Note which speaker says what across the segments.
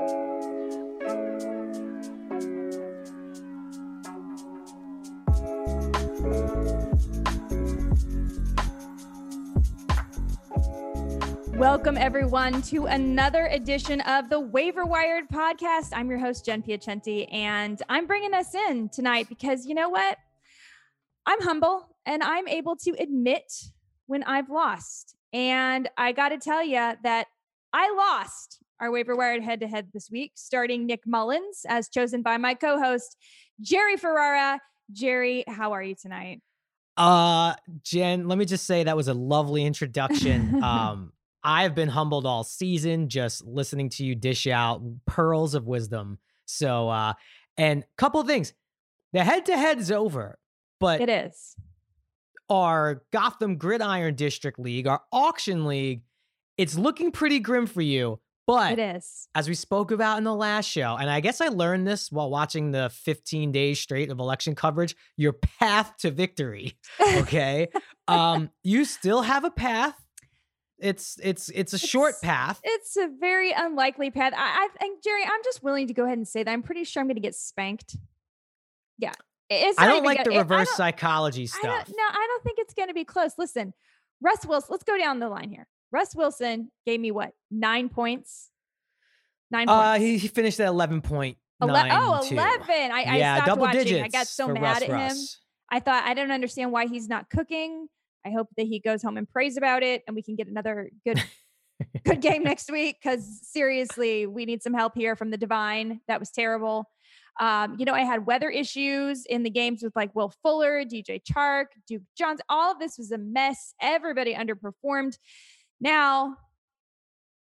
Speaker 1: Welcome, everyone, to another edition of the Waiver Wired podcast. I'm your host, Jen Piacenti, and I'm bringing us in tonight because you know what? I'm humble and I'm able to admit when I've lost. And I got to tell you that I lost our waiver wired head to head this week, starting Nick Mullens as chosen by my co host, Jerry Ferrara. Jerry, how are you tonight?
Speaker 2: Uh, Jen, let me just say that was a lovely introduction. um, I've been humbled all season just listening to you dish out pearls of wisdom. So, uh, and couple things. The head to head is over, but
Speaker 1: it is.
Speaker 2: Our Gotham Gridiron District League, our auction league, it's looking pretty grim for you. But
Speaker 1: it is.
Speaker 2: As we spoke about in the last show, and I guess I learned this while watching the 15 days straight of election coverage, your path to victory. Okay. um, you still have a path it's it's it's a it's, short path.
Speaker 1: It's a very unlikely path. I, I think Jerry, I'm just willing to go ahead and say that I'm pretty sure I'm going to get spanked. Yeah, It's
Speaker 2: I don't like gonna, the reverse psychology stuff.
Speaker 1: I no, I don't think it's going to be close. Listen, Russ Wilson. Let's go down the line here. Russ Wilson gave me what nine points. Nine uh,
Speaker 2: He, he finished at eleven point.
Speaker 1: Ele- oh, 11. I,
Speaker 2: yeah,
Speaker 1: I stopped
Speaker 2: double
Speaker 1: watching.
Speaker 2: digits.
Speaker 1: I got so mad
Speaker 2: Russ
Speaker 1: at him. I thought I don't understand why he's not cooking. I hope that he goes home and prays about it and we can get another good good game next week cuz seriously, we need some help here from the divine. That was terrible. Um, you know, I had weather issues in the games with like Will Fuller, DJ Chark, Duke Johns. All of this was a mess. Everybody underperformed. Now,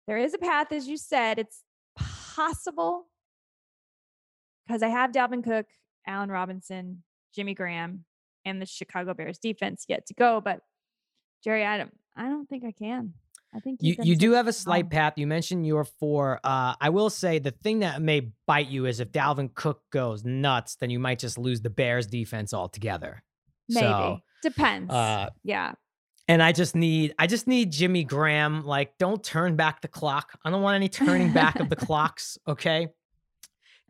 Speaker 1: there is a path, as you said. It's possible because I have Dalvin Cook, Allen Robinson, Jimmy Graham, and the Chicago Bears defense yet to go. But Jerry, I don't, I don't think I can. I think
Speaker 2: you you do have a slight path. You mentioned your four. Uh, I will say the thing that may bite you is if Dalvin Cook goes nuts, then you might just lose the Bears defense altogether.
Speaker 1: Maybe
Speaker 2: so,
Speaker 1: depends. Uh, yeah.
Speaker 2: And I just need I just need Jimmy Graham. Like, don't turn back the clock. I don't want any turning back of the clocks. Okay.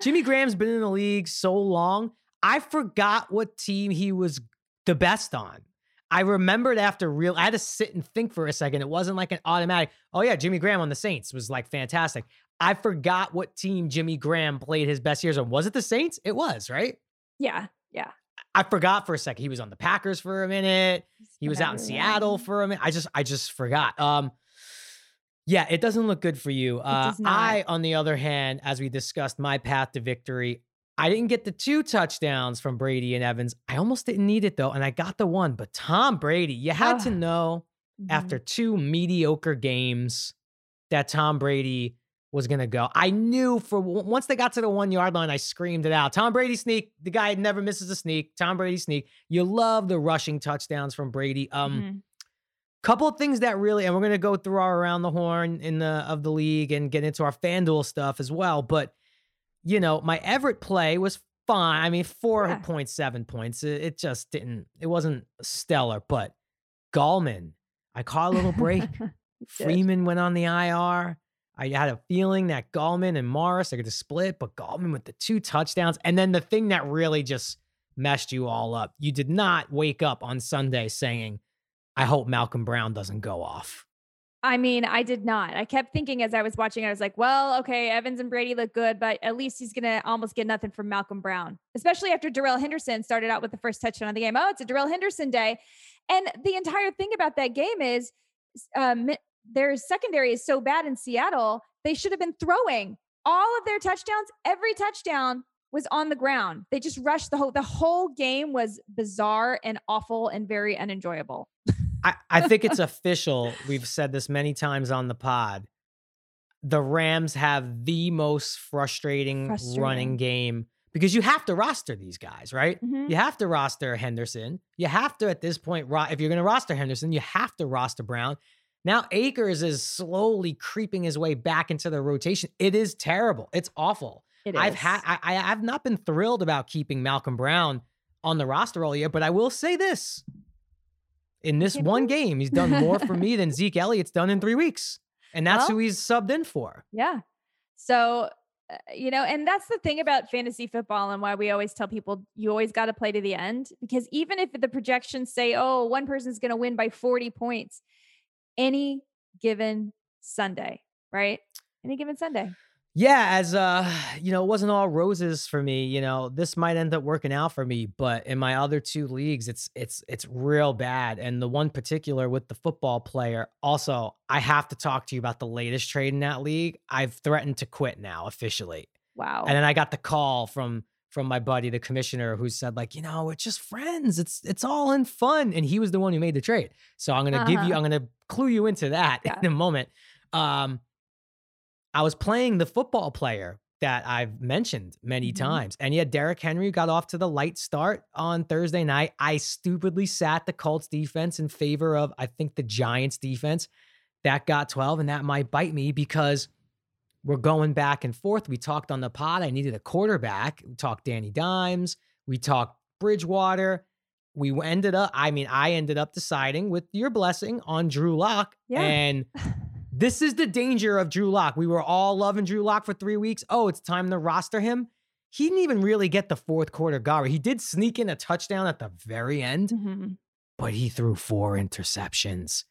Speaker 2: Jimmy Graham's been in the league so long. I forgot what team he was the best on. I remembered after real, I had to sit and think for a second. It wasn't like an automatic, oh yeah, Jimmy Graham on the Saints was like fantastic. I forgot what team Jimmy Graham played his best years on. Was it the Saints? It was, right?
Speaker 1: Yeah.
Speaker 2: I forgot for a second. He was on the Packers for a minute. He was out in Seattle for a minute. I just, I just forgot. Um, yeah, it doesn't look good for you. Uh, I, on the other hand, as we discussed, my path to victory, I didn't get the two touchdowns from Brady and Evans. I almost didn't need it though, and I got the one. But Tom Brady, you had to know mm-hmm. after two mediocre games that Tom Brady was going to go. I knew for once they got to the one yard line, I screamed it out. Tom Brady sneak. The guy never misses a sneak. Tom Brady sneak. You love the rushing touchdowns from Brady. Um, mm-hmm. couple of things that really, and we're going to go through our around the horn in the of the league and get into our FanDuel stuff as well. But you know, my Everett play was fine. I mean, 4.7 yeah. points. It, it, just didn't, it wasn't stellar, but Gallman, I caught a little break. Freeman went on the IR. I had a feeling that Gallman and Morris are going to split, but Gallman with the two touchdowns. And then the thing that really just messed you all up, you did not wake up on Sunday saying, I hope Malcolm Brown doesn't go off.
Speaker 1: I mean, I did not. I kept thinking as I was watching, I was like, well, okay, Evans and Brady look good, but at least he's going to almost get nothing from Malcolm Brown, especially after Darrell Henderson started out with the first touchdown of the game. Oh, it's a Darrell Henderson day. And the entire thing about that game is um, their secondary is so bad in Seattle, they should have been throwing all of their touchdowns. Every touchdown was on the ground. They just rushed the whole, the whole game was bizarre and awful and very unenjoyable.
Speaker 2: I, I think it's official. We've said this many times on the pod. The Rams have the most frustrating, frustrating. running game because you have to roster these guys, right? Mm-hmm. You have to roster Henderson. You have to, at this point, if you're going to roster Henderson, you have to roster Brown. Now Akers is slowly creeping his way back into the rotation. It is terrible. It's awful.
Speaker 1: It
Speaker 2: I've had I, I have not been thrilled about keeping Malcolm Brown on the roster all year, but I will say this: in this one game, he's done more for me than Zeke Elliott's done in three weeks. And that's well, who he's subbed in for.
Speaker 1: Yeah. So uh, you know, and that's the thing about fantasy football and why we always tell people you always got to play to the end because even if the projections say, oh, one person's going to win by 40 points, any given Sunday, right? Any given Sunday.
Speaker 2: Yeah, as uh, you know, it wasn't all roses for me. You know, this might end up working out for me, but in my other two leagues, it's it's it's real bad. And the one particular with the football player, also, I have to talk to you about the latest trade in that league. I've threatened to quit now officially.
Speaker 1: Wow.
Speaker 2: And then I got the call from from my buddy, the commissioner, who said, like, you know, it's just friends. It's it's all in fun. And he was the one who made the trade. So I'm gonna uh-huh. give you, uh-huh. I'm gonna clue you into that yeah. in a moment. Um, I was playing the football player that I've mentioned many mm-hmm. times. And yet Derrick Henry got off to the light start on Thursday night. I stupidly sat the Colts defense in favor of, I think, the Giants defense. That got 12, and that might bite me because we're going back and forth. We talked on the pod. I needed a quarterback. We talked Danny Dimes. We talked Bridgewater. We ended up, I mean, I ended up deciding with your blessing on Drew Lock. Yeah. And This is the danger of Drew Lock. We were all loving Drew Lock for three weeks. Oh, it's time to roster him. He didn't even really get the fourth quarter Gary. He did sneak in a touchdown at the very end, mm-hmm. but he threw four interceptions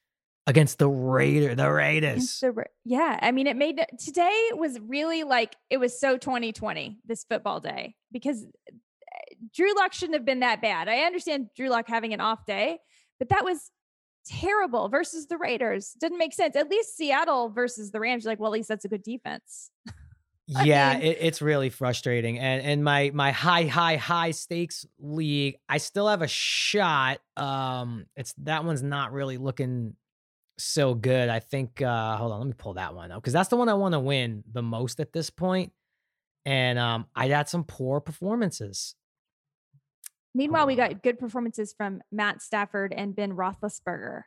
Speaker 2: against the Raider, the Raiders.
Speaker 1: The, yeah, I mean, it made today was really like it was so 2020 this football day because eh, Drew Lock shouldn't have been that bad. I understand Drew Lock having an off day, but that was terrible versus the Raiders. Didn't make sense. At least Seattle versus the Rams, you're like, well, at least that's a good defense.
Speaker 2: yeah, mean, it, it's really frustrating. And and my my high high high stakes league, I still have a shot. Um, it's that one's not really looking so good. I think. uh Hold on, let me pull that one up because that's the one I want to win the most at this point. And um, I got some poor performances.
Speaker 1: Meanwhile, we got good performances from Matt Stafford and Ben Roethlisberger.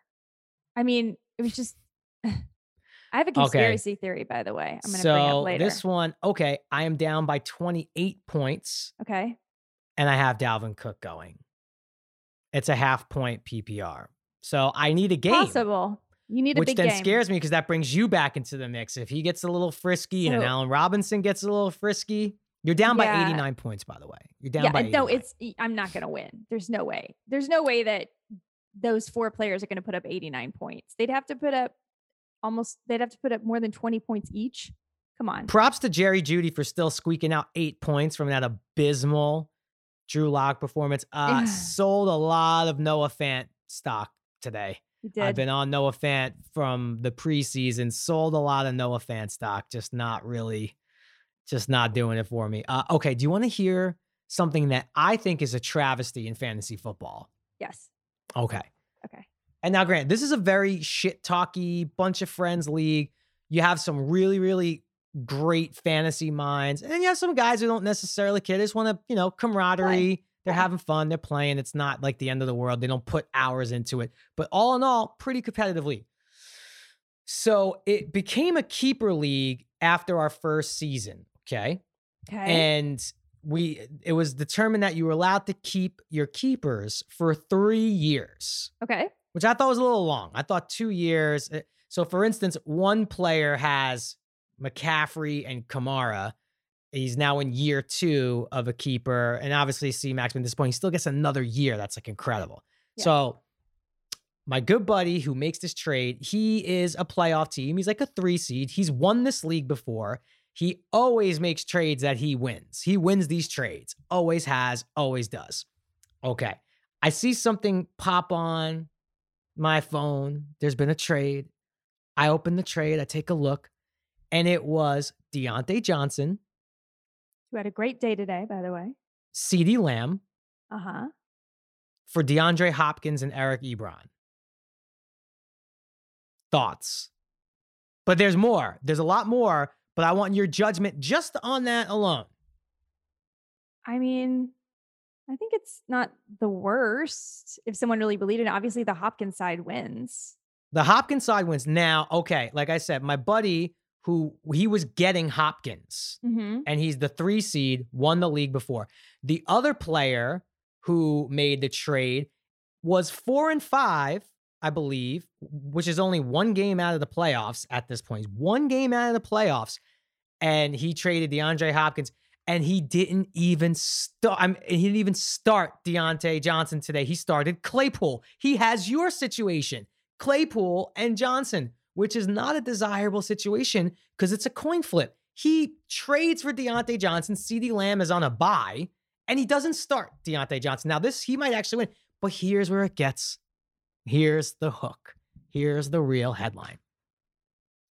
Speaker 1: I mean, it was just. I have a conspiracy okay. theory, by the way. I'm going to so bring up later.
Speaker 2: This one, okay, I am down by 28 points.
Speaker 1: Okay.
Speaker 2: And I have Dalvin Cook going. It's a half point PPR. So I need a game.
Speaker 1: Possible. You need a
Speaker 2: which
Speaker 1: then
Speaker 2: game. scares me because that brings you back into the mix. If he gets a little frisky and Allen Robinson gets a little frisky, you're down yeah. by 89 points, by the way. You're down yeah, by 89.
Speaker 1: no, it's I'm not gonna win. There's no way. There's no way that those four players are gonna put up 89 points. They'd have to put up almost they'd have to put up more than 20 points each. Come on.
Speaker 2: Props to Jerry Jeudy for still squeaking out eight points from that abysmal Drew Lock performance. Uh sold a lot of Noah Fant stock today. I've been on Noah Fant from the preseason, sold a lot of Noah Fant stock, just not really just not doing it for me. Uh, okay, do you want to hear something that I think is a travesty in fantasy football?
Speaker 1: Yes.
Speaker 2: Okay.
Speaker 1: Okay.
Speaker 2: And now, Grant, this is a very shit talky bunch of friends league. You have some really, really great fantasy minds, and you have some guys who don't necessarily care. They just want to, you know, camaraderie. Play. They're having fun. They're playing. It's not like the end of the world. They don't put hours into it. But all in all, pretty competitively. So it became a keeper league after our first season. Okay.
Speaker 1: Okay.
Speaker 2: And we it was determined that you were allowed to keep your keepers for three years.
Speaker 1: Okay.
Speaker 2: Which I thought was a little long. I thought two years. Eh, so for instance, one player has McCaffrey and Kamara. He's now in year two of a keeper. And obviously, see Max at this point, he still gets another year. That's like incredible. Yeah. So my good buddy who makes this trade, he is a playoff team. He's like a three seed. He's won this league before. He always makes trades that he wins. He wins these trades. Always has, always does. Okay. I see something pop on my phone. There's been a trade. I open the trade, I take a look, and it was Diontae Johnson.
Speaker 1: Who had a great day today, by the way.
Speaker 2: CeeDee Lamb.
Speaker 1: Uh huh.
Speaker 2: For DeAndre Hopkins and Eric Ebron. Thoughts. But there's more. There's a lot more but I want your judgment just on that alone.
Speaker 1: I mean, I think it's not the worst if someone really believed in it. Obviously, the Hopkins side wins.
Speaker 2: The Hopkins side wins. Now, okay, like I said, my buddy who he was getting Hopkins mm-hmm. and he's the three seed, won the league before. The other player who made the trade was four and five I believe, which is only one game out of the playoffs at this point. One game out of the playoffs. and he traded DeAndre Hopkins, and he didn't even start. I mean, he didn't even start Diontae Johnson today. He started Claypool. He has your situation, Claypool and Johnson, which is not a desirable situation because it's a coin flip. He trades for Diontae Johnson. CeeDee Lamb is on a bye, and he doesn't start Diontae Johnson. Now, this he might actually win, but here's where it gets. Here's the hook. Here's the real headline.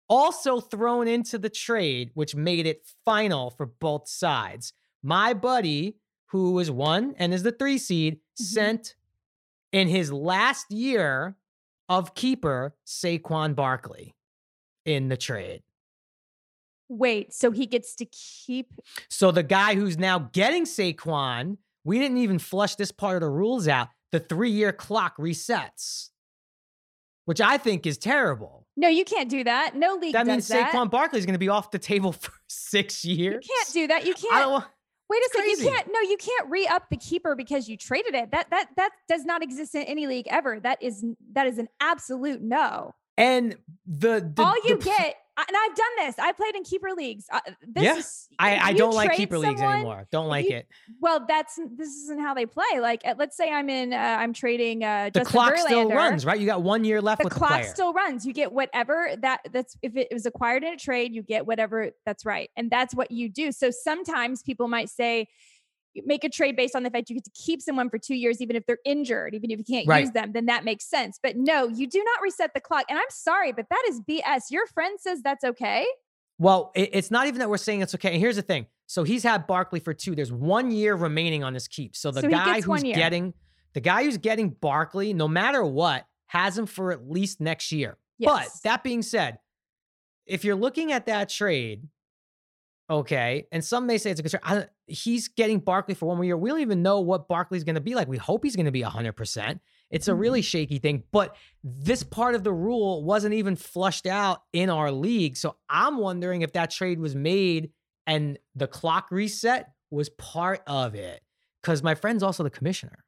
Speaker 2: Also thrown into the trade, which made it final for both sides. My buddy, who was one and is the three seed, mm-hmm. sent in his last year of keeper Saquon Barkley in the trade.
Speaker 1: Wait, so he gets to keep.
Speaker 2: So the guy who's now getting Saquon, we didn't even flush this part of the rules out. The three year clock resets which I think is terrible.
Speaker 1: No, you can't do that. No league.
Speaker 2: That means
Speaker 1: Saquon
Speaker 2: that. Barkley is going to be off the table for six years.
Speaker 1: You can't do that. You can't. Wait a second. You can't. No, you can't re up the keeper because you traded it. That that that does not exist in any league ever. That is that is an absolute no.
Speaker 2: And the, the
Speaker 1: all you
Speaker 2: the,
Speaker 1: get and I've done this. I played in keeper leagues. Uh, this
Speaker 2: yeah.
Speaker 1: is,
Speaker 2: I, I don't like keeper someone, leagues anymore. Don't like
Speaker 1: you,
Speaker 2: it.
Speaker 1: Well, that's this isn't how they play. Like, let's say I'm in, uh, I'm trading. Uh,
Speaker 2: the
Speaker 1: Justin
Speaker 2: clock
Speaker 1: Verlander.
Speaker 2: still runs, right? You got one year left.
Speaker 1: The
Speaker 2: with
Speaker 1: clock
Speaker 2: the
Speaker 1: still runs. You get whatever that that's if it was acquired in a trade, you get whatever that's right, and that's what you do. So sometimes people might say make a trade based on the fact you get to keep someone for two years, even if they're injured, even if you can't right. use them, then that makes sense. But no, you do not reset the clock. And I'm sorry, but that is BS. Your friend says that's okay.
Speaker 2: Well, it, it's not even that we're saying it's okay. And here's the thing. So he's had Barkley for two. There's one year remaining on his keep. So the so guy who's getting the guy who's getting Barkley, no matter what, has him for at least next year. Yes. But that being said, if you're looking at that trade, okay, and some may say it's a good trade. he's getting Barkley for one more year. We don't even know what Barkley's going to be like. We hope he's going to be 100%. It's a really mm-hmm. shaky thing, but this part of the rule wasn't even flushed out in our league. So I'm wondering if that trade was made and the clock reset was part of it. Because my friend's also the commissioner.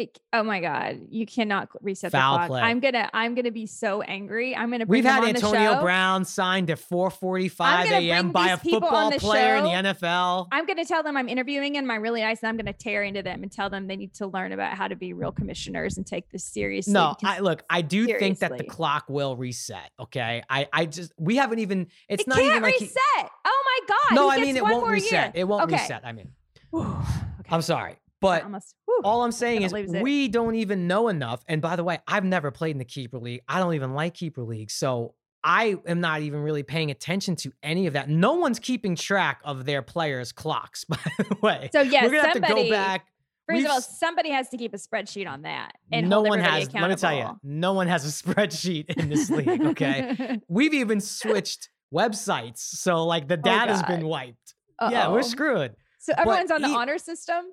Speaker 1: It, oh my god, you cannot reset Foul the clock. Play. I'm gonna I'm gonna be so angry. I'm gonna
Speaker 2: We've had
Speaker 1: Antonio
Speaker 2: Brown signed to 4:45 a.m. by a football player show. in the NFL.
Speaker 1: I'm gonna tell them I'm interviewing them. I'm really nice, and I'm gonna tear into them and tell them they need to learn about how to be real commissioners and take this seriously.
Speaker 2: No, I look, I do seriously. think that the clock will reset. Okay, I I just we haven't even. It's
Speaker 1: it
Speaker 2: not even
Speaker 1: like reset. He, oh my god.
Speaker 2: No, I mean it won't reset. Year. It won't okay. reset. I mean. okay. I'm sorry. But almost, whew, all I'm saying is we don't even know enough. And by the way, I've never played in the keeper league. I don't even like keeper league. So I am not even really paying attention to any of that. No one's keeping track of their players' clocks, by the way.
Speaker 1: So yeah,
Speaker 2: we're gonna
Speaker 1: somebody,
Speaker 2: have to go back.
Speaker 1: 1st of all, somebody has to keep a spreadsheet on that. And no one has. Let me
Speaker 2: tell you, no one has a spreadsheet in this league. Okay, we've even switched websites, so like the oh, data's oh been wiped. Uh-oh. Yeah, we're screwed.
Speaker 1: So everyone's but on the e- honor system.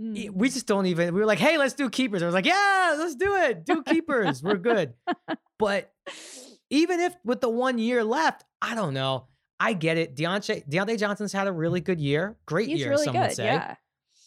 Speaker 2: Mm. We just don't even. We were like, "Hey, let's do keepers." I was like, "Yeah, let's do it. Do keepers. we're good." But even if with the one year left, I don't know. I get it. Diontae Diontae Johnson's had a really good year, great
Speaker 1: he's
Speaker 2: year.
Speaker 1: Really
Speaker 2: some
Speaker 1: good,
Speaker 2: would say,
Speaker 1: yeah.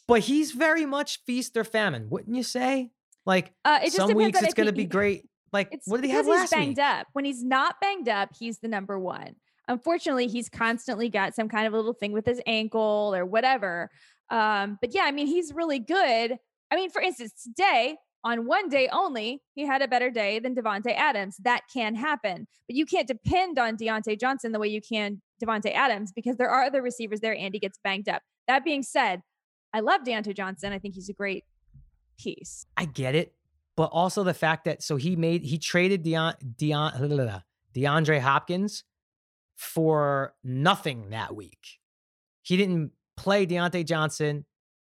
Speaker 2: but he's very much feast or famine, wouldn't you say? Like
Speaker 1: uh,
Speaker 2: some weeks it's going to be great. Like what did he have last
Speaker 1: he's banged
Speaker 2: week?
Speaker 1: up. When he's not banged up, he's the number one. Unfortunately, he's constantly got some kind of little thing with his ankle or whatever. Um, but yeah, I mean, he's really good. I mean, for instance, today on one day only, he had a better day than Davante Adams. That can happen, but you can't depend on Diontae Johnson the way you can Davante Adams because there are other receivers there. Andy gets banged up. That being said, I love Diontae Johnson. I think he's a great piece.
Speaker 2: I get it, but also the fact that so he made he traded Deon, Deon, DeAndre Hopkins for nothing that week. He didn't play Diontae Johnson.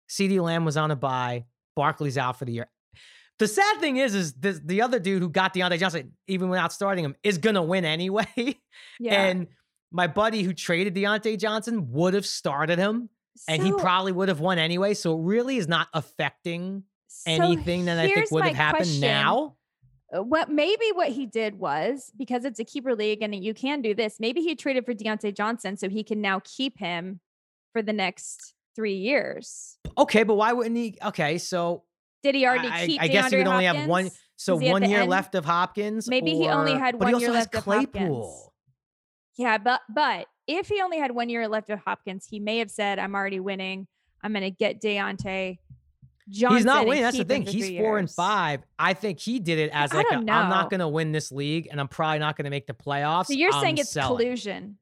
Speaker 2: CeeDee Lamb was on a bye. Barkley's out for the year. The sad thing is, is this, the other dude who got Diontae Johnson, even without starting him, is gonna win anyway. Yeah. and my buddy who traded Diontae Johnson would have started him, so, and he probably would have won anyway. So it really is not affecting so anything that I think would have happened question. now.
Speaker 1: Uh, what maybe what he did was because it's a keeper league and you can do this. Maybe he traded for Diontae Johnson so he can now keep him for the next three years.
Speaker 2: Okay, but why wouldn't he? Okay, so
Speaker 1: did he already I, keep? I, guess he would only have
Speaker 2: one. So one year end? left of Hopkins.
Speaker 1: Maybe or, he only had one year left of Claypool. Hopkins. Yeah, but but if he only had one year left of Hopkins, he may have said, "I'm already winning. I'm going to get Diontae."
Speaker 2: Johnson He's not winning. That's the thing. He's four years. and five. I think he did it as like, i am not going to win this league, and I'm probably not going to make the playoffs.
Speaker 1: So you're
Speaker 2: I'm
Speaker 1: saying it's
Speaker 2: selling.
Speaker 1: collusion.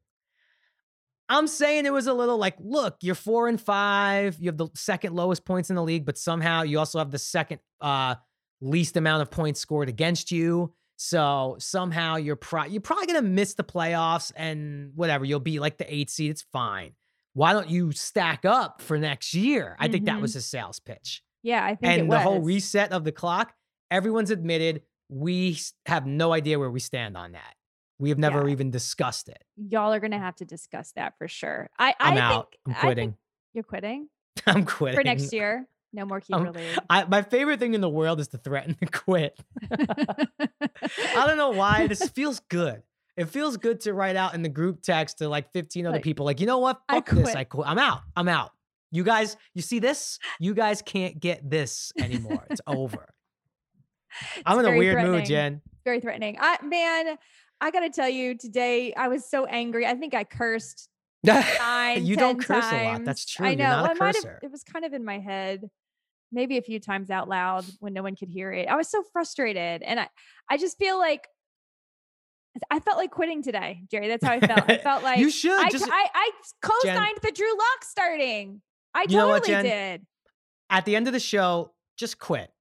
Speaker 2: I'm saying it was a little like, look, you're four and five. You have the second lowest points in the league, but somehow you also have the second uh, least amount of points scored against you. So somehow you're pro- you're probably gonna miss the playoffs and whatever. You'll be like the eight seed. It's fine. Why don't you stack up for next year? I mm-hmm. think that was mm-hmm. his sales pitch.
Speaker 1: Yeah, I think
Speaker 2: and the whole reset of the clock. Everyone's admitted we have no idea where we stand on that. We have never yeah. even discussed it.
Speaker 1: Y'all are gonna have to discuss that for sure. I,
Speaker 2: I'm
Speaker 1: I
Speaker 2: out.
Speaker 1: Think,
Speaker 2: I'm quitting.
Speaker 1: you're quitting.
Speaker 2: I'm quitting
Speaker 1: for next year. No more keeper um. I,
Speaker 2: my favorite thing in the world is to threaten to quit. I don't know why. This feels good. It feels good to write out in the group text to like 15 other like, people, like, you know what? Fuck I this. I quit. I'm out. I'm out. You guys, you see this? You guys can't get this anymore. It's over. It's I'm in a weird mood, Jen.
Speaker 1: Very threatening. I man, I gotta tell you, today I was so angry. I think I cursed Nine,
Speaker 2: you don't curse
Speaker 1: times.
Speaker 2: a lot. That's true. I know. Well, a cursor. Have,
Speaker 1: it was kind of in my head maybe a few times out loud when no one could hear it. I was so frustrated. And I, I just feel like I felt like quitting today, Jerry. That's how I felt. I felt like
Speaker 2: you should.
Speaker 1: I,
Speaker 2: just,
Speaker 1: I, I co-signed the Drew Lock starting. I you totally what, did.
Speaker 2: At the end of the show, just quit.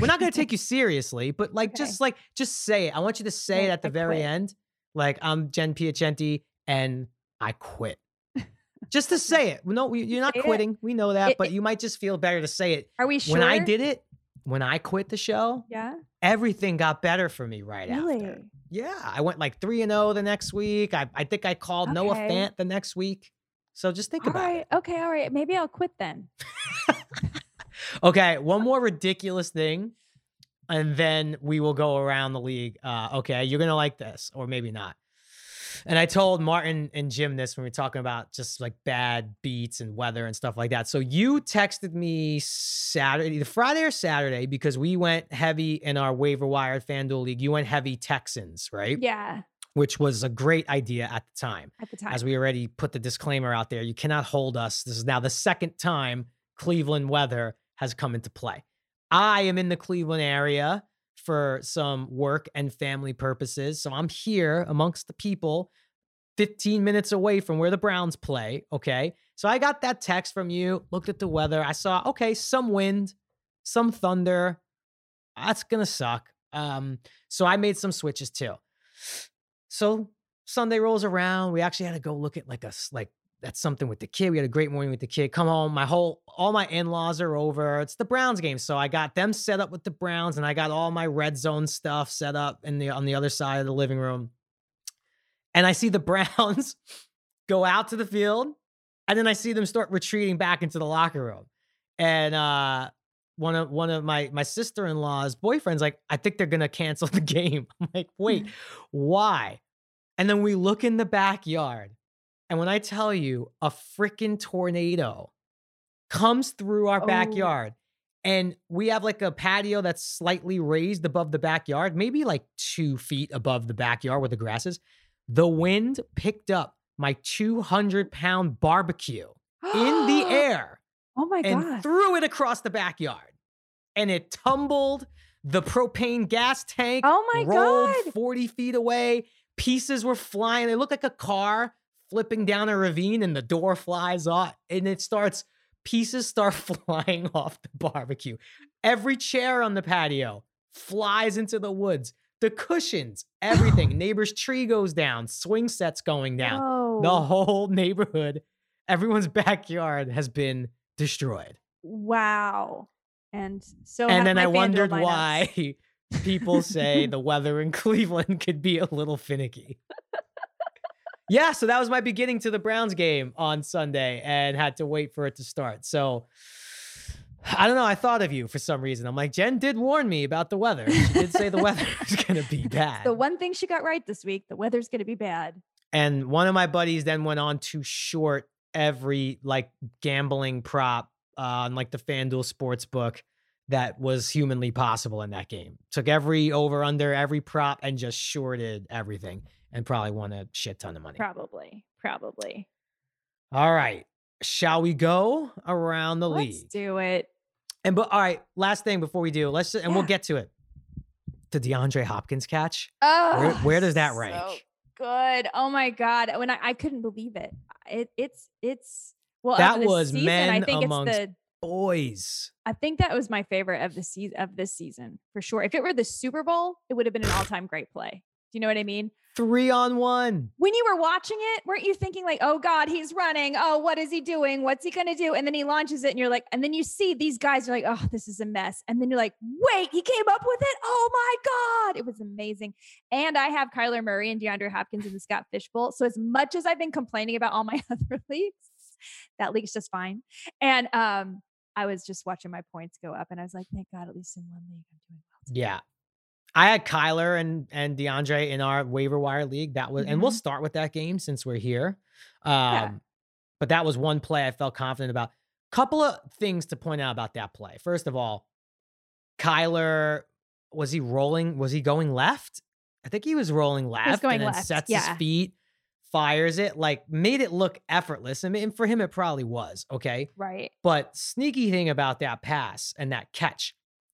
Speaker 2: We're not going to take you seriously, but like, okay. just like, just say it. I want you to say yeah, it at the I very quit. end. Like, I'm Jen Piacenti and I quit just to say it. No, you're not say quitting. It. We know that, it, but you might just feel better to say it.
Speaker 1: Are we sure?
Speaker 2: When I did it, when I quit the show,
Speaker 1: yeah,
Speaker 2: everything got better for me right
Speaker 1: really?
Speaker 2: after. Yeah, I went like three and zero oh the next week. I, I think I called okay. Noah Fant the next week. So just think
Speaker 1: all
Speaker 2: about
Speaker 1: right.
Speaker 2: it.
Speaker 1: Okay, all right. Maybe I'll quit then.
Speaker 2: okay, one more ridiculous thing, and then we will go around the league. Uh, okay, you're gonna like this, or maybe not. And I told Martin and Jim this when we were talking about just like bad beats and weather and stuff like that. So you texted me Saturday, the Friday or Saturday, because we went heavy in our waiver wire FanDuel league. You went heavy Texans, right?
Speaker 1: Yeah.
Speaker 2: Which was a great idea at the time.
Speaker 1: At the time.
Speaker 2: As we already put the disclaimer out there, you cannot hold us. This is now the second time Cleveland weather has come into play. I am in the Cleveland area for some work and family purposes. So I'm here amongst the people 15 minutes away from where the Browns play. Okay. So I got that text from you, looked at the weather. I saw, okay, some wind, some thunder. That's going to suck. Um, so I made some switches too. So Sunday rolls around. We actually had to go look at like a like that's something with the kid. We had a great morning with the kid. Come home, my whole all my in-laws are over. It's the Browns game, so I got them set up with the Browns, and I got all my red zone stuff set up in the on the other side of the living room. And I see the Browns go out to the field, and then I see them start retreating back into the locker room. And uh, one of one of my my sister-in-law's boyfriends like, I think they're gonna cancel the game. I'm like, wait, why? And then we look in the backyard and when I tell you a freaking tornado comes through our oh. backyard, and we have like a patio that's slightly raised above the backyard, maybe like two feet above the backyard where the grass is. The wind picked up my 200 pound barbecue in the air.
Speaker 1: Oh my God.
Speaker 2: and
Speaker 1: God.
Speaker 2: threw it across the backyard. And it tumbled the propane gas tank.
Speaker 1: Oh my
Speaker 2: rolled
Speaker 1: God.
Speaker 2: 40 feet away. Pieces were flying. It looked like a car flipping down a ravine and the door flies off and it starts pieces start flying off the barbecue. Every chair on the patio flies into the woods. The cushions, everything. Neighbor's tree goes down, swing sets going down.
Speaker 1: Whoa.
Speaker 2: The whole neighborhood, everyone's backyard has been destroyed.
Speaker 1: Wow. And so
Speaker 2: And then I wondered why people say the weather in Cleveland could be a little finicky yeah, so that was my beginning to the Browns game on Sunday and had to wait for it to start. So I don't know. I thought of you for some reason. I'm like, Jen did warn me about the weather. She did say the weather is going to be bad.
Speaker 1: The one thing she got right this week the weather's going to be bad.
Speaker 2: And one of my buddies then went on to short every like gambling prop uh, on like the FanDuel sports book that was humanly possible in that game. Took every over under, every prop, and just shorted everything and probably won a shit ton of money.
Speaker 1: Probably. Probably.
Speaker 2: All right. Shall we go around the league?
Speaker 1: Let's do it.
Speaker 2: And but all right, last thing before we do, let's just, and we'll get to it. The DeAndre Hopkins catch.
Speaker 1: Oh,
Speaker 2: where, where does that rank?
Speaker 1: So good. Oh my god. When I, I couldn't believe it. It it's it's well
Speaker 2: that was
Speaker 1: season,
Speaker 2: men
Speaker 1: I think
Speaker 2: amongst
Speaker 1: it's the
Speaker 2: boys.
Speaker 1: I think that was my favorite of the season of this season for sure. If it were the Super Bowl, it would have been an all-time great play. Do you know what I mean?
Speaker 2: Three on one.
Speaker 1: When you were watching it, weren't you thinking like, "Oh God, he's running. Oh, what is he doing? What's he gonna do?" And then he launches it, and you're like, and then you see these guys are like, "Oh, this is a mess." And then you're like, "Wait, he came up with it. Oh my God, it was amazing." And I have Kyler Murray and DeAndre Hopkins in the Scott Fish Bowl. So as much as I've been complaining about all my other leagues, that league's just fine. And um, I was just watching my points go up, and I was like, "Thank God, at least in one league, I'm doing well."
Speaker 2: Yeah, I had Kyler and and DeAndre in our waiver wire league. That was, mm-hmm. and we'll mm-hmm. start with that game since we're here. Um, yeah. But that was one play I felt confident about. Couple of things to point out about that play. First of all, Kyler was he rolling? Was he going left? I think he was rolling left. Was
Speaker 1: going
Speaker 2: and then
Speaker 1: left.
Speaker 2: Sets
Speaker 1: yeah.
Speaker 2: his feet, fires it, like made it look effortless. I mean, for him, it probably was okay.
Speaker 1: Right.
Speaker 2: But sneaky thing about that pass and that catch,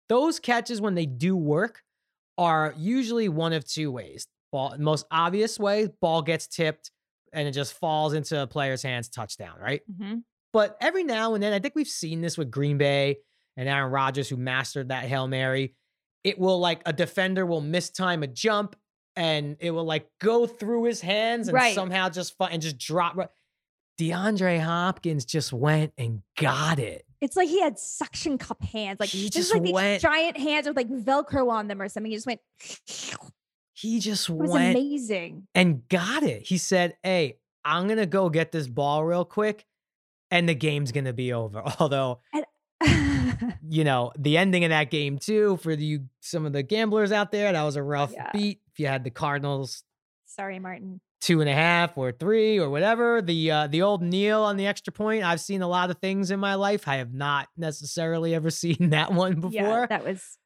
Speaker 2: those catches when they do work are usually one of two ways. Ball, most obvious way, ball gets tipped and it just falls into a player's hands, touchdown, right?
Speaker 1: Mm-hmm.
Speaker 2: But every now and then, I think we've seen this with Green Bay and Aaron Rodgers, who mastered that Hail Mary. It will like a defender will mistime a jump and it will like go through his hands and
Speaker 1: right.
Speaker 2: somehow just and just drop. DeAndre Hopkins just went and got it.
Speaker 1: It's like he had suction cup hands. Like
Speaker 2: he just
Speaker 1: like
Speaker 2: went
Speaker 1: giant hands with like Velcro on them or something. He just went.
Speaker 2: He just
Speaker 1: it was
Speaker 2: went
Speaker 1: amazing
Speaker 2: and got it. He said, "Hey, I'm gonna go get this ball real quick, and the game's gonna be over." Although,
Speaker 1: and-
Speaker 2: you know, the ending of that game too for you some of the gamblers out there, that was a rough
Speaker 1: yeah.
Speaker 2: beat. If you had the Cardinals,
Speaker 1: sorry, Martin
Speaker 2: two and a half or three or whatever. The uh, the old Neil on the extra point. I've seen a lot of things in my life. I have not necessarily ever seen that one before.
Speaker 1: Yeah, that was.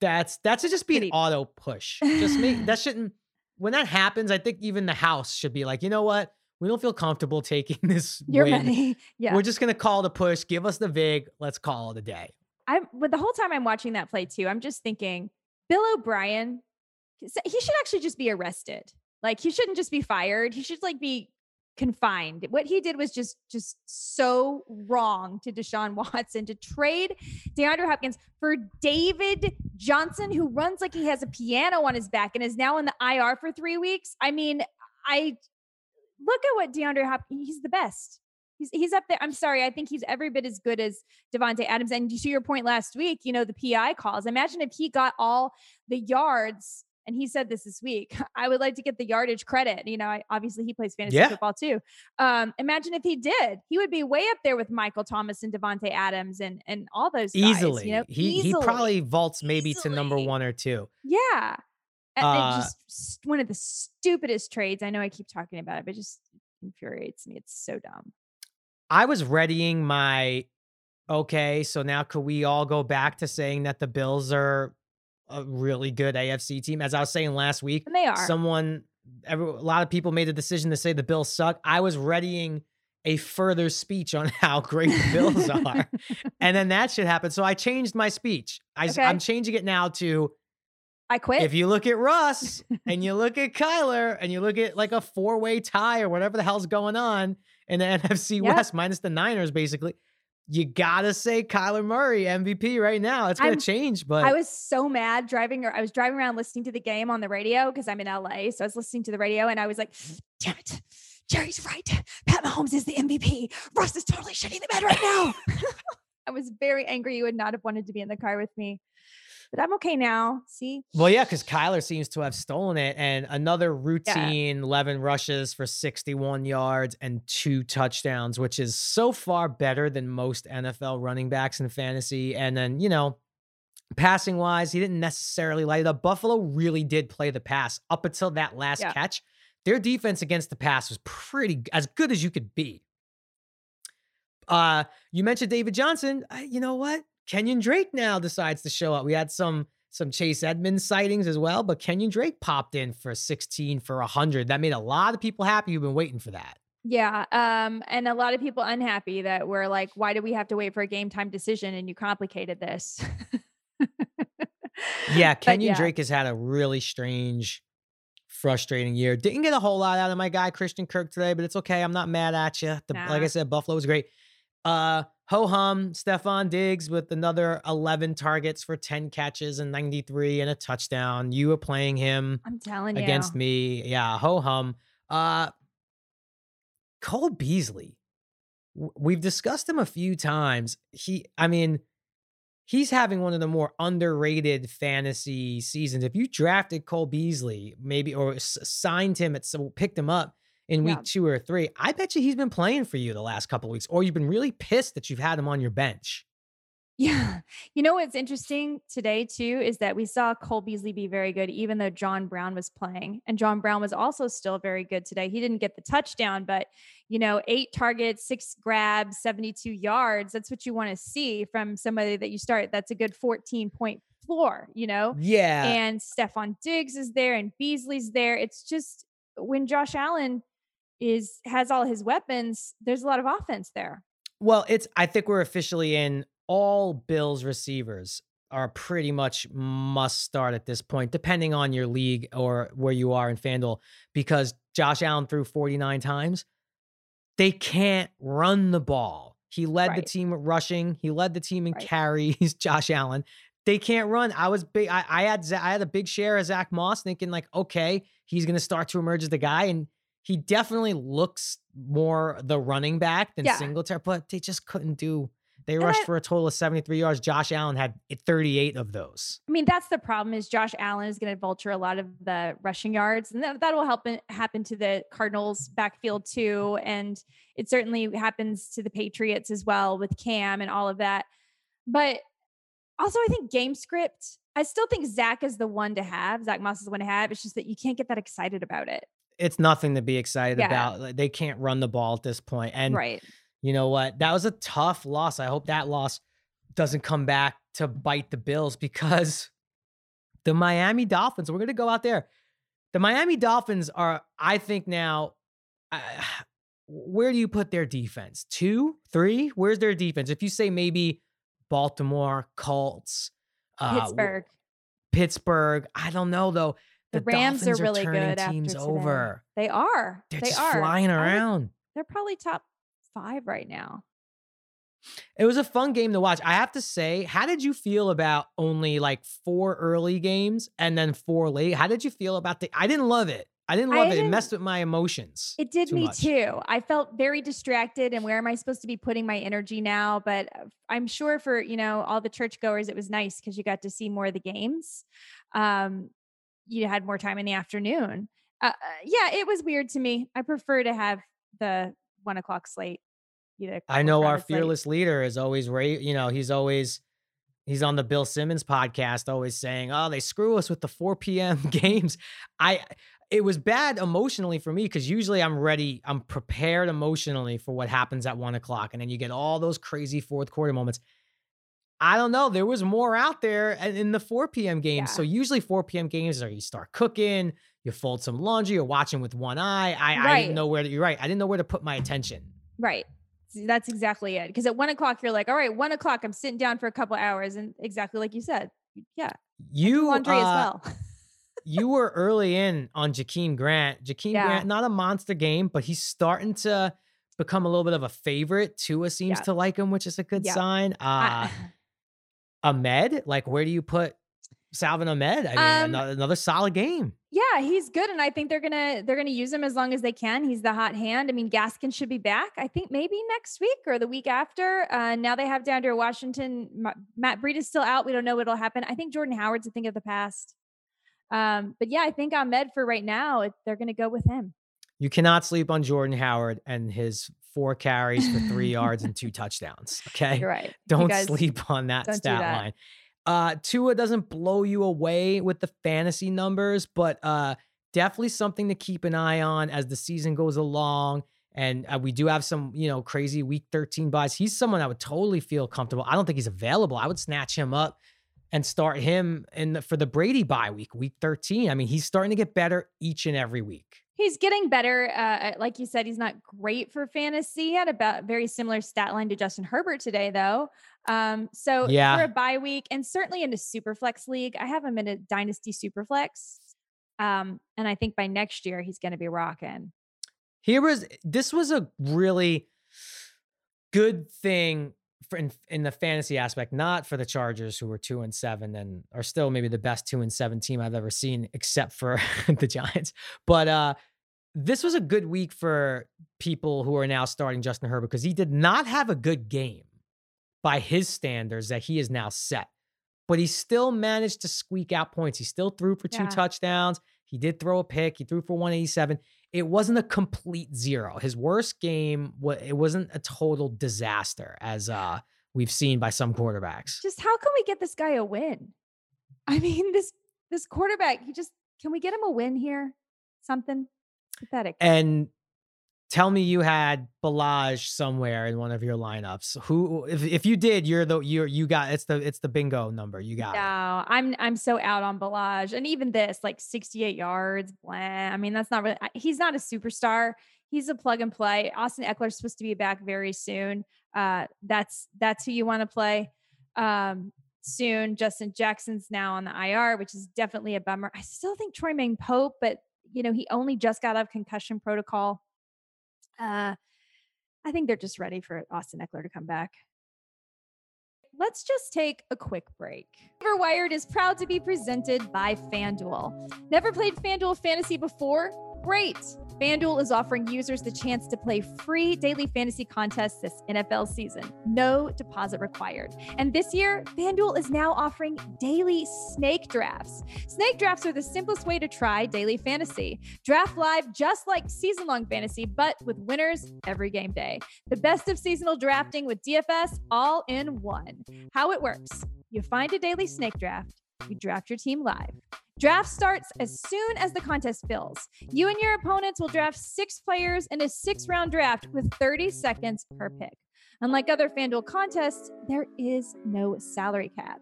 Speaker 2: That's that should just be an auto push. Just me. that shouldn't. When that happens, I think even the house should be like, you know what? We don't feel comfortable taking this.
Speaker 1: Your
Speaker 2: win.
Speaker 1: money. Yeah.
Speaker 2: We're just gonna call the push. Give us the vig. Let's call it a day.
Speaker 1: I'm. But the whole time I'm watching that play too, I'm just thinking, Bill O'Brien. He should actually just be arrested like he shouldn't just be fired. He should like be confined. What he did was just just so wrong to Deshaun Watson to trade DeAndre Hopkins for David Johnson, who runs like he has a piano on his back and is now in the IR for three weeks. I mean, I look at what DeAndre Hopkins. He's the best. He's, he's up there. I'm sorry. I think he's every bit as good as Davante Adams. And to your point last week, you know, the PI calls. Imagine if he got all the yards and he said this this week. I would like to get the yardage credit. You know, I, obviously he plays fantasy
Speaker 2: yeah.
Speaker 1: football too. Um, imagine if he did, he would be way up there with Michael Thomas and Davante Adams and and all those guys,
Speaker 2: easily.
Speaker 1: You know,
Speaker 2: he
Speaker 1: easily.
Speaker 2: he probably vaults maybe
Speaker 1: easily.
Speaker 2: to number one or two.
Speaker 1: Yeah,
Speaker 2: uh,
Speaker 1: just one of the stupidest trades. I know I keep talking about it, but it just infuriates me. It's so dumb.
Speaker 2: I was readying my okay, so now could we all go back to saying that the Bills are a really good AFC team. As I was saying last week,
Speaker 1: and they are.
Speaker 2: Someone, every, a lot of people made the decision to say the Bills suck. I was readying a further speech on how great the Bills are, and then that should happen. So I changed my speech. I,
Speaker 1: okay.
Speaker 2: I'm changing it now to.
Speaker 1: I quit.
Speaker 2: If you look at Russ and you look at Kyler and you look at like a four way tie or whatever the hell's going on in the NFC. West minus the Niners, basically you gotta say Kyler Murray MVP right now. It's gonna I'm, change, but
Speaker 1: I was so mad driving. I was driving around listening to the game on the radio because I'm in LA, so I was listening to the radio and I was like, "Damn it, Jerry's right. Pat Mahomes is the MVP. Russ is totally shitting the bed right now." I was very angry. You would not have wanted to be in the car with me but I'm okay now. See?
Speaker 2: Well, yeah, because Kyler seems to have stolen it. And another routine yeah. 11 rushes for 61 yards and two touchdowns, which is so far better than most NFL running backs in fantasy. And then, you know, passing wise, he didn't necessarily light it up. Buffalo really did play the pass up until that last yeah. catch. Their defense against the pass was pretty as good as you could be. Uh, you mentioned David Johnson. I, you know what? Kenyon Drake now decides to show up. We had some some Chase Edmonds sightings as well, but Kenyon Drake popped in for 16 for 100. That made a lot of people happy who've been waiting for that.
Speaker 1: Yeah, um, and a lot of people unhappy that we're like, why do we have to wait for a game time decision and you complicated this?
Speaker 2: yeah, Kenyon yeah. Drake has had a really strange, frustrating year. Didn't get a whole lot out of my guy Christian Kirk today, but it's okay. I'm not mad at you. The, nah. Like I said, Buffalo was great. Uh, ho hum, Stefon Diggs with another 11 targets for 10 catches and 93 and a touchdown. You were playing him.
Speaker 1: I'm telling you
Speaker 2: against me. Yeah, ho hum. Uh, Cole Beasley, we've discussed him a few times. He, I mean, he's having one of the more underrated fantasy seasons. If you drafted Cole Beasley, maybe or signed him at so picked him up in week yeah. two or three, I bet you he's been playing for you the last couple weeks, or you've been really pissed that you've had him on your bench.
Speaker 1: Yeah. You know what's interesting today too is that we saw Cole Beasley be very good, even though John Brown was playing. And John Brown was also still very good today. He didn't get the touchdown, but you know, eight targets, six grabs, 72 yards. That's what you want to see from somebody that you start. That's a good 14 point floor, you know?
Speaker 2: Yeah.
Speaker 1: And Stefon Diggs is there and Beasley's there. It's just when Josh Allen is has all his weapons, there's a lot of offense there.
Speaker 2: Well, it's I think we're officially in all Bills receivers are pretty much must start at this point, depending on your league or where you are in FanDuel, because Josh Allen threw 49 times. They can't run the ball. He led right. the team rushing. He led the team in right. carries. Josh Allen. They can't run. I was big. I, I had I had a big share of Zach Moss, thinking like, okay, he's to start to emerge as the guy, and he definitely looks more the running back than yeah. Singletary. But they just couldn't do they and rushed I, for a total of 73 yards. Josh Allen had 38 of those.
Speaker 1: I mean, that's the problem is Josh Allen is going to vulture a lot of the rushing yards and that, that will help happen to the Cardinals backfield too. And it certainly happens to the Patriots as well with Cam and all of that. But also I think game script, I still think Zach is the one to have. Zach Moss is the one to have. It's just that you can't get that excited about it.
Speaker 2: It's nothing to be excited yeah. about. They can't run the ball at this point. And
Speaker 1: right
Speaker 2: you know what? That was a tough loss. I hope that loss doesn't come back to bite the Bills because the Miami Dolphins, we're going to go out there. The Miami Dolphins are, I think now, uh, where do you put their defense? Two, three? Where's their defense? If you say maybe Baltimore, Colts,
Speaker 1: uh, Pittsburgh,
Speaker 2: Pittsburgh, I don't know though.
Speaker 1: The, the Rams are really are good teams over. They are.
Speaker 2: They're
Speaker 1: they
Speaker 2: just
Speaker 1: are.
Speaker 2: flying around. Would,
Speaker 1: they're probably top five right now.
Speaker 2: It was a fun game to watch. I have to say, how did you feel about only like four early games and then four late? How did you feel about the? I didn't love it. I didn't love I it. Didn't, it messed with my emotions.
Speaker 1: It did
Speaker 2: too
Speaker 1: me
Speaker 2: much.
Speaker 1: too. I felt very distracted and where am I supposed to be putting my energy now? But uh, I'm sure for, you know, all the churchgoers, it was nice because you got to see more of the games. Um, you had more time in the afternoon. Uh, uh yeah, it was weird to me. I prefer to have the one o'clock slate.
Speaker 2: You know, I know our fearless slate. leader is always right. You know, he's always he's on the Bill Simmons podcast, always saying, "Oh, they screw us with the 4 p.m. games." I it was bad emotionally for me because usually I'm ready, I'm prepared emotionally for what happens at one o'clock, and then you get all those crazy fourth quarter moments. I don't know. There was more out there in the 4 p.m. games. Yeah. So usually 4 p.m. games are you start cooking, you fold some laundry, you're watching with one eye. I, right. I didn't know where to, you're right. I didn't know where to put my attention.
Speaker 1: Right. That's exactly it. Because at one o'clock, you're like, all right, one o'clock, I'm sitting down for a couple hours. And exactly like you said, yeah.
Speaker 2: You
Speaker 1: laundry uh, as well.
Speaker 2: you were early in on Jakeem Grant. Jakeem yeah. Grant, not a monster game, but he's starting to become a little bit of a favorite. Tua seems yeah. to like him, which is a good yeah. sign. Uh, Ahmed, like where do you put Salvon Ahmed? I mean, um, another, another solid game.
Speaker 1: Yeah, he's good, and I think they're gonna they're gonna use him as long as they can. He's the hot hand. I mean, Gaskin should be back. I think maybe next week or the week after. Uh, now they have DeAndre Washington. Matt Breida is still out. We don't know what'll happen. I think Jordan Howard's a thing of the past. Um, but yeah, I think Ahmed for right now, they're gonna go with him.
Speaker 2: You cannot sleep on Jordan Howard and his four carries for three yards and two touchdowns. Okay.
Speaker 1: You're right.
Speaker 2: Don't sleep on that stat that. line. Uh, Tua doesn't blow you away with the fantasy numbers, but uh, definitely something to keep an eye on as the season goes along. And uh, we do have some, you know, crazy week 13 byes. He's someone I would totally feel comfortable. I don't think he's available. I would snatch him up and start him in the, for the Brady bye week, week 13. I mean, he's starting to get better each and every week.
Speaker 1: He's getting better. Uh, like you said, he's not great for fantasy. He had about very similar stat line to Justin Herbert today, though. Um, so yeah. for a bye week, and certainly in a super flex league, I have him in a dynasty super flex. Um, and I think by next year he's going to be rocking.
Speaker 2: Here was this was a really good thing for in, in the fantasy aspect, not for the Chargers who were two and seven and are still maybe the best two and seven team I've ever seen, except for the Giants. But uh, this was a good week for people who are now starting Justin Herbert because he did not have a good game by his standards that he is now set. But he still managed to squeak out points. He still threw for two yeah. touchdowns. He did throw a pick. He threw for 187 it wasn't a complete zero. His worst game, it wasn't a total disaster as uh, we've seen by some quarterbacks.
Speaker 1: Just how can we get this guy a win? I mean, this this quarterback, he just can we get him a win here? Something pathetic.
Speaker 2: And tell me you had Ballage somewhere in one of your lineups. Who, if, if you did, you're the you you got it's the it's the bingo number. You got.
Speaker 1: No, it. I'm I'm so out on Ballage, and even this like 68 yards. Blah. I mean, that's not really. He's not a superstar. He's a plug and play. Austin Ekeler's supposed to be back very soon. Uh, that's that's who you want to play. Um, soon. Justin Jackson's now on the IR, which is definitely a bummer. I still think Troymaine Pope, but you know he only just got out of concussion protocol. Uh, I think they're just ready for Austin Ekeler to come back. Let's just take a quick break. Wired is proud to be presented by FanDuel. Never played FanDuel Fantasy before? Great! FanDuel is offering users the chance to play free daily fantasy contests this NFL season. No deposit required. And this year, FanDuel is now offering daily snake drafts. Snake drafts are the simplest way to try daily fantasy. Draft live just like season long fantasy, but with winners every game day. The best of seasonal drafting with DFS all in one. How it works you find a daily snake draft, you draft your team live. Draft starts as soon as the contest fills. You and your opponents will draft six players in a six round draft with 30 seconds per pick. Unlike other FanDuel contests, there is no salary cap.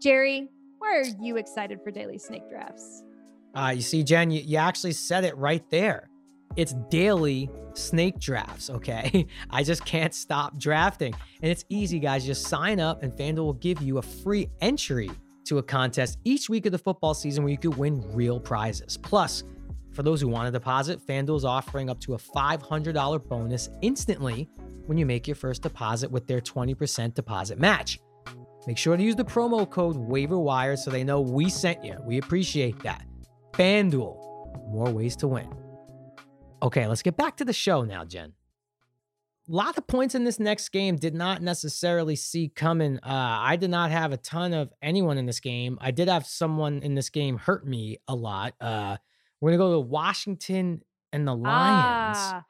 Speaker 1: Jerry, why are you excited for daily snake drafts?
Speaker 2: Uh, you see, Jen, you, you actually said it right there. It's daily snake drafts, okay? I just can't stop drafting. And it's easy, guys. Just sign up, and FanDuel will give you a free entry to a contest each week of the football season where you could win real prizes. Plus, for those who want to deposit, FanDuel is offering up to a $500 bonus instantly when you make your first deposit with their 20% deposit match. Make sure to use the promo code WaiverWire so they know we sent you. We appreciate that. FanDuel, more ways to win. Okay, let's get back to the show now, Jen lot of points in this next game did not necessarily see coming. Uh, I did not have a ton of anyone in this game. I did have someone in this game hurt me a lot. Uh, we're gonna go to Washington and the Lions. Ah,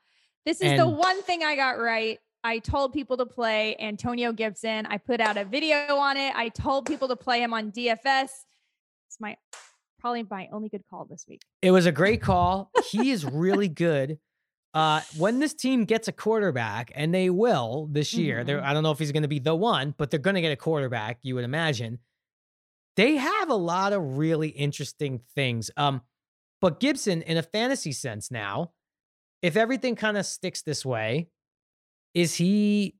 Speaker 1: this is and- the one thing I got right. I told people to play Antonio Gibson. I put out a video on it. I told people to play him on DFS. It's my probably my only good call this week.
Speaker 2: It was a great call. he is really good. Uh, when this team gets a quarterback, and they will this year, mm-hmm. I don't know if he's going to be the one, but they're going to get a quarterback, you would imagine. They have a lot of really interesting things. Um, but Gibson, in a fantasy sense now, if everything kind of sticks this way, is he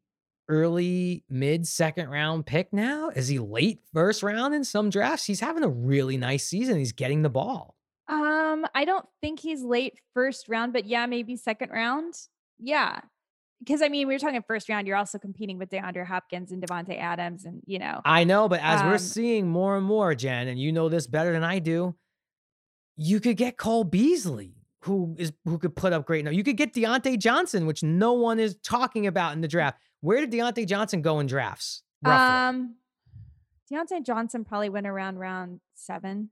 Speaker 2: early, mid, second round pick now? Is he late first round in some drafts? He's having a really nice season. He's getting the ball.
Speaker 1: Um, I don't think he's late first round, but yeah, maybe second round. Yeah. Because I mean, we were talking first round, you're also competing with DeAndre Hopkins and Davante Adams, and you know.
Speaker 2: I know, but as um, we're seeing more and more, Jen, and you know this better than I do, you could get Cole Beasley, who is who could put up great. No, you could get Diontae Johnson, which no one is talking about in the draft. Where did Diontae Johnson go in drafts? Roughly? Um,
Speaker 1: Diontae Johnson probably went around round seven.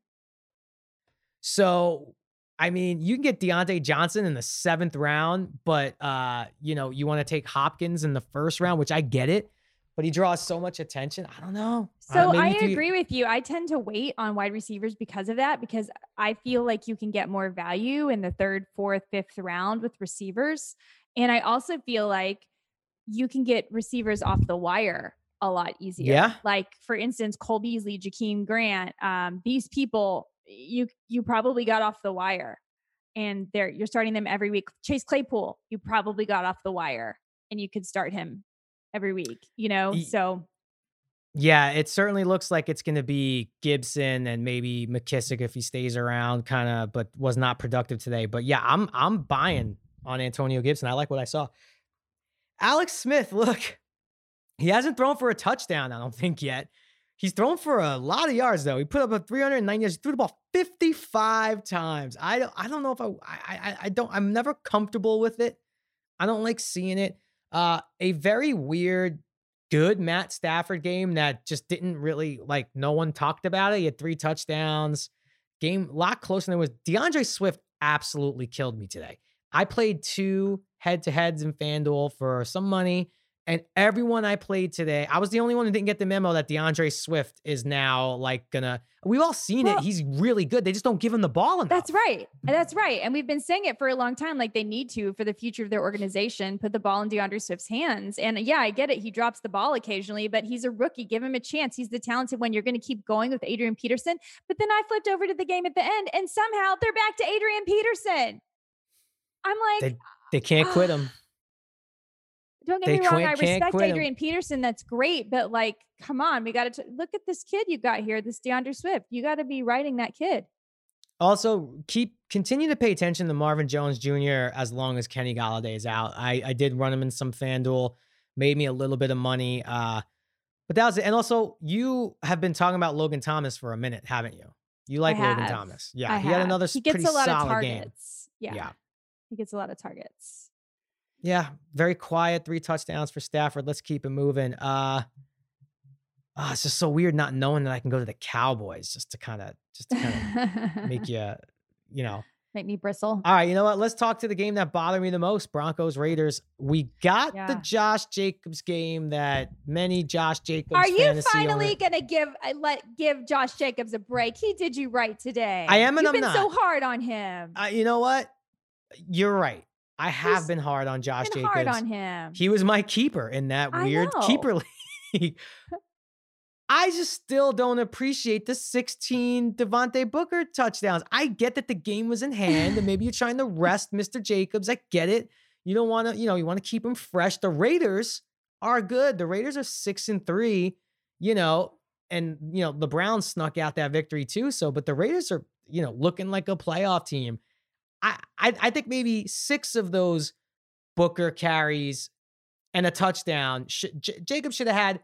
Speaker 2: So, I mean, you can get Diontae Johnson in the seventh round, but uh, you know, you want to take Hopkins in the first round, which I get it, but he draws so much attention. I don't know.
Speaker 1: So uh, I agree with you. I tend to wait on wide receivers because of that, because I feel like you can get more value in the third, fourth, fifth round with receivers. And I also feel like you can get receivers off the wire a lot easier.
Speaker 2: Yeah.
Speaker 1: Like for instance, Cole Beasley, Jakeem Grant, um, these people you you probably got off the wire and they're you're starting them every week. Chase Claypool, you probably got off the wire and you could start him every week, you know? So
Speaker 2: yeah, it certainly looks like it's going to be Gibson and maybe McKissic if he stays around, kind of, but was not productive today. But yeah, I'm I'm buying on Antonio Gibson. I like what I saw. Alex Smith, look, he hasn't thrown for a touchdown, I don't think yet. He's thrown for a lot of yards though. He put up a 390 yards. He threw the ball 55 times. I don't I don't know if I I I don't I'm never comfortable with it. I don't like seeing it. Uh a very weird good Matt Stafford game that just didn't really like no one talked about it. He had three touchdowns. Game a lot closer than it was. DeAndre Swift absolutely killed me today. I played two head to heads in FanDuel for some money. And everyone I played today, I was the only one who didn't get the memo that DeAndre Swift is now like gonna. We've all seen well, it. He's really good. They just don't give him the ball enough.
Speaker 1: That's right. That's right. And we've been saying it for a long time. Like they need to for the future of their organization, put the ball in DeAndre Swift's hands. And yeah, I get it. He drops the ball occasionally, but he's a rookie. Give him a chance. He's the talented one. You're going to keep going with Adrian Peterson. But then I flipped over to the game at the end, and somehow they're back to Adrian Peterson. I'm like,
Speaker 2: they, they can't quit him.
Speaker 1: Don't get they me wrong. I respect Adrian Peterson. That's great. But like, come on, we got to look at this kid you got here, this DeAndre Swift. You got to be writing that kid.
Speaker 2: Also, keep continue to pay attention to Marvin Jones Jr. as long as Kenny Golladay is out. I, I did run him in some FanDuel, made me a little bit of money. Uh, but that was it. And also, you have been talking about Logan Thomas for a minute, haven't you? You like Logan Thomas. Yeah.
Speaker 1: I
Speaker 2: he
Speaker 1: have.
Speaker 2: had another
Speaker 1: he gets
Speaker 2: a
Speaker 1: lot
Speaker 2: of
Speaker 1: targets. Yeah. yeah. He gets a lot of targets.
Speaker 2: Yeah, very quiet. Three touchdowns for Stafford. Let's keep it moving. Uh, oh, it's just so weird not knowing that I can go to the Cowboys just to kind of just to kind of make you, you know,
Speaker 1: make me bristle.
Speaker 2: All right, you know what? Let's talk to the game that bothered me the most: Broncos Raiders. We got yeah. the Josh Jacobs game that many Josh Jacobs.
Speaker 1: Are you finally gonna give uh, let give Josh Jacobs a break? He did you right today.
Speaker 2: I am, and
Speaker 1: You've
Speaker 2: I'm
Speaker 1: been
Speaker 2: not.
Speaker 1: so hard on him.
Speaker 2: Uh, you know what? You're right. I have He's been hard on Josh Jacobs.
Speaker 1: Hard on him.
Speaker 2: He was my keeper in that weird keeper league. I just still don't appreciate the 16 Devontae Booker touchdowns. I get that the game was in hand and maybe you're trying to rest Mr. Jacobs. I get it. You don't want to, you know, you want to keep him fresh. The Raiders are good. The Raiders are six and three, you know, and, you know, the Browns snuck out that victory too. So, but the Raiders are, you know, looking like a playoff team. I, I, I think maybe six of those Booker carries and a touchdown. Sh- J- Jacob should have had,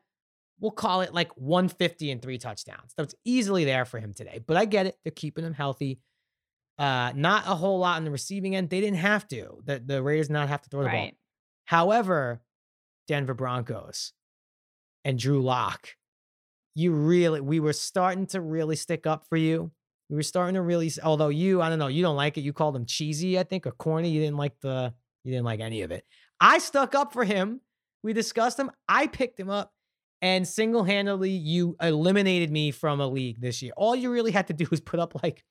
Speaker 2: we'll call it like 150 and three touchdowns. That's easily there for him today. But I get it. They're keeping him healthy. Uh, not a whole lot on the receiving end. They didn't have to. The, the Raiders not have to throw the right. ball. However, Denver Broncos and Drew Lock, you really, we were starting to really stick up for you. We were starting to really, although you, I don't know, you don't like it. You called him cheesy, I think, or corny. You didn't like the, you didn't like any of it. I stuck up for him. We discussed him. I picked him up and single handedly, you eliminated me from a league this year. All you really had to do was put up like